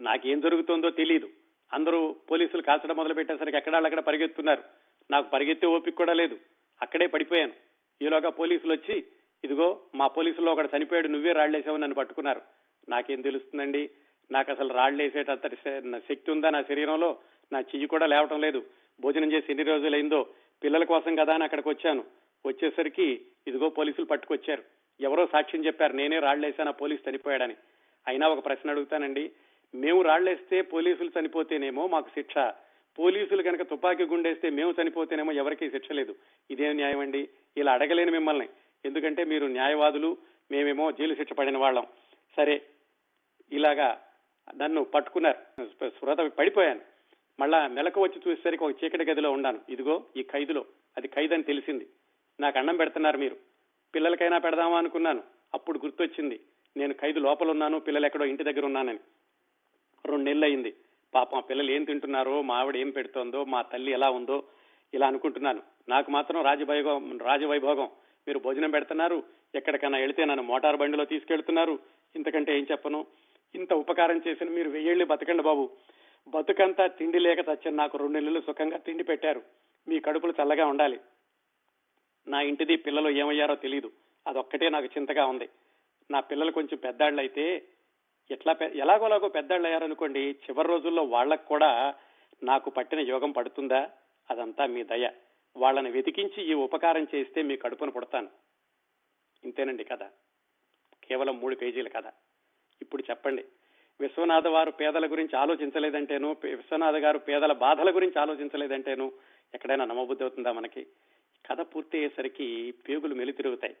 నాకేం జరుగుతుందో తెలియదు అందరూ పోలీసులు కాల్చడం మొదలు పెట్టేసరికి ఎక్కడ అక్కడ పరిగెత్తున్నారు. నాకు పరిగెత్తే ఓపిక కూడా లేదు. అక్కడే పడిపోయాను. ఈలోగా పోలీసులు వచ్చి ఇదిగో మా పోలీసులో ఒకడు చనిపోయాడు నువ్వే రాళ్ళేసావు నన్ను పట్టుకున్నారు. నాకేం తెలుస్తుందండి? నాకు అసలు రాళ్ళేసేటంతటి శ- నా శక్తి ఉందా నా శరీరంలో? నా చెయ్యి కూడా లేవటం లేదు. భోజనం చేసి ఎన్ని రోజులైందో? పిల్లల కోసం కదా అని అక్కడికి వచ్చాను. వచ్చేసరికి ఇదిగో పోలీసులు పట్టుకొచ్చారు. ఎవరో సాక్ష్యం చెప్పారు నేనే రాళ్ళేసాను ఆ పోలీసు చనిపోయాడని. అయినా ఒక ప్రశ్న అడుగుతానండి. మేము రాళ్ళేస్తే పోలీసులు చనిపోతేనేమో మాకు శిక్ష. పోలీసులు కనుక తుపాకీ గుండేస్తే మేము చనిపోతేనేమో ఎవరికీ శిక్ష లేదు. ఇదేం న్యాయం అండి. ఇలా అడగలేను మిమ్మల్ని. ఎందుకంటే మీరు న్యాయవాదులు మేమేమో జైలు శిక్ష పడిన వాళ్ళం. సరే ఇలాగా నన్ను పట్టుకున్నారు. స్పృహ పడిపోయాను. మళ్ళా మెలకు వచ్చి చూసేసరికి ఒక చీకటి గదిలో ఉన్నాను ఇదిగో ఈ ఖైదులో. అది ఖైదు అని తెలిసింది. నాకు అన్నం పెడుతున్నారు మీరు. పిల్లలకైనా పెడదామా అనుకున్నాను. అప్పుడు గుర్తొచ్చింది. నేను ఖైదు లోపల ఉన్నాను. పిల్లలు ఎక్కడో ఇంటి దగ్గర ఉన్నానని. రెండు నెలలు అయింది పాపం పిల్లలు ఏం తింటున్నారో మా ఆవిడ ఏం పెడుతోందో మా తల్లి ఎలా ఉందో ఇలా అనుకుంటున్నాను. నాకు మాత్రం రాజవైభవం రాజవైభోగం. మీరు భోజనం పెడుతున్నారు. ఎక్కడికైనా వెళితే నన్ను మోటార్ బండిలో తీసుకెళ్తున్నారు. ఇంతకంటే ఏం చెప్పను? ఇంత ఉపకారం చేసిన మీరు వెయ్యేళ్ళు బతకండి బాబు. బతుకంతా తిండి లేక చచ్చిన నాకు రెండు నెలలు సుఖంగా తిండి పెట్టారు. మీ కడుపులు చల్లగా ఉండాలి. నా ఇంటిది పిల్లలు ఏమయ్యారో తెలియదు అదొక్కటే నాకు చింతగా ఉంది. నా పిల్లలు కొంచెం పెద్దాళ్ళు అయితే ఎట్లా పె- ఎలాగోలాగో పెద్దాళ్ళు అయ్యారనుకోండి చివరి రోజుల్లో వాళ్ళకు కూడా నాకు పట్టిన యోగం పడుతుందా? అదంతా మీ దయ. వాళ్ళని వెతికించి ఈ ఉపకారం చేస్తే మీ కడుపును పుడతాను. ఇంతేనండి కథ. కేవలం మూడు పేజీల కథ. ఇప్పుడు చెప్పండి. విశ్వనాథ వారు పేదల గురించి ఆలోచించలేదంటేను విశ్వనాథ గారు పేదల బాధల గురించి ఆలోచించలేదంటేను ఎక్కడైనా నమ్మబుద్ధి అవుతుందా మనకి? కథ పూర్తి అయ్యేసరికి పేగులు మెలితిరుగుతాయి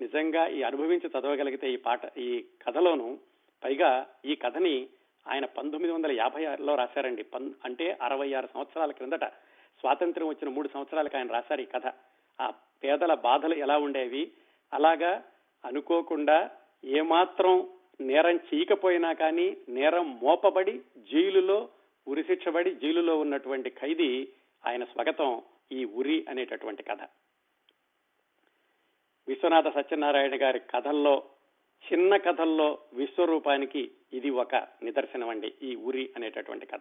నిజంగా ఈ అనుభవించి చదవగలిగితే ఈ పాట ఈ కథలోను పైగా ఈ కథని ఆయన పంతొమ్మిది వందల యాభై ఆరులో రాశారండి. పన్ అంటే అరవై ఆరు సంవత్సరాల క్రిందట స్వాతంత్ర్యం వచ్చిన మూడు సంవత్సరాలకు ఆయన రాశారు ఈ కథ. ఆ పేదల బాధలు ఎలా ఉండేవి? అలాగా అనుకోకుండా ఏమాత్రం నేరం చేయకపోయినా కానీ నేరం మోపబడి జైలులో ఉరిశిక్షబడి జైలులో ఉన్నటువంటి ఖైదీ ఆయన స్వాగతం ఈ ఉరి అనేటటువంటి కథ. విశ్వనాథ సత్యనారాయణ గారి కథల్లో చిన్న కథల్లో విశ్వరూపానికి ఇది ఒక నిదర్శనం అండి ఈ ఉరి అనేటటువంటి కథ.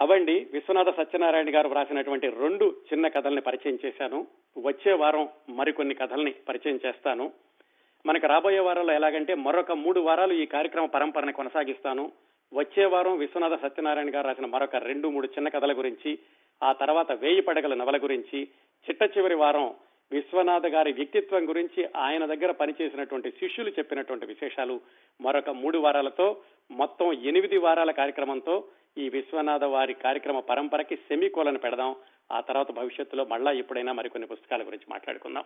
అవండి విశ్వనాథ సత్యనారాయణ గారు వ్రాసినటువంటి రెండు చిన్న కథల్ని పరిచయం చేశాను. వచ్చే వారం మరికొన్ని కథల్ని పరిచయం చేస్తాను. మనకు రాబోయే వారంలో ఎలాగంటే మరొక మూడు వారాలు ఈ కార్యక్రమ పరంపరని కొనసాగిస్తాను. వచ్చే వారం విశ్వనాథ సత్యనారాయణ గారు రాసిన మరొక రెండు మూడు చిన్న కథల గురించి ఆ తర్వాత వేయి పడగల నవల గురించి చిట్ట చివరి వారం విశ్వనాథ గారి వ్యక్తిత్వం గురించి ఆయన దగ్గర పనిచేసినటువంటి శిష్యులు చెప్పినటువంటి విశేషాలు మరొక మూడు వారాలతో మొత్తం ఎనిమిది వారాల కార్యక్రమంతో ఈ విశ్వనాథ వారి కార్యక్రమ పరంపరకి సెమీకోలను పెడదాం. ఆ తర్వాత భవిష్యత్తులో మళ్ళా ఎప్పుడైనా మరికొన్ని పుస్తకాల గురించి మాట్లాడుకుందాం.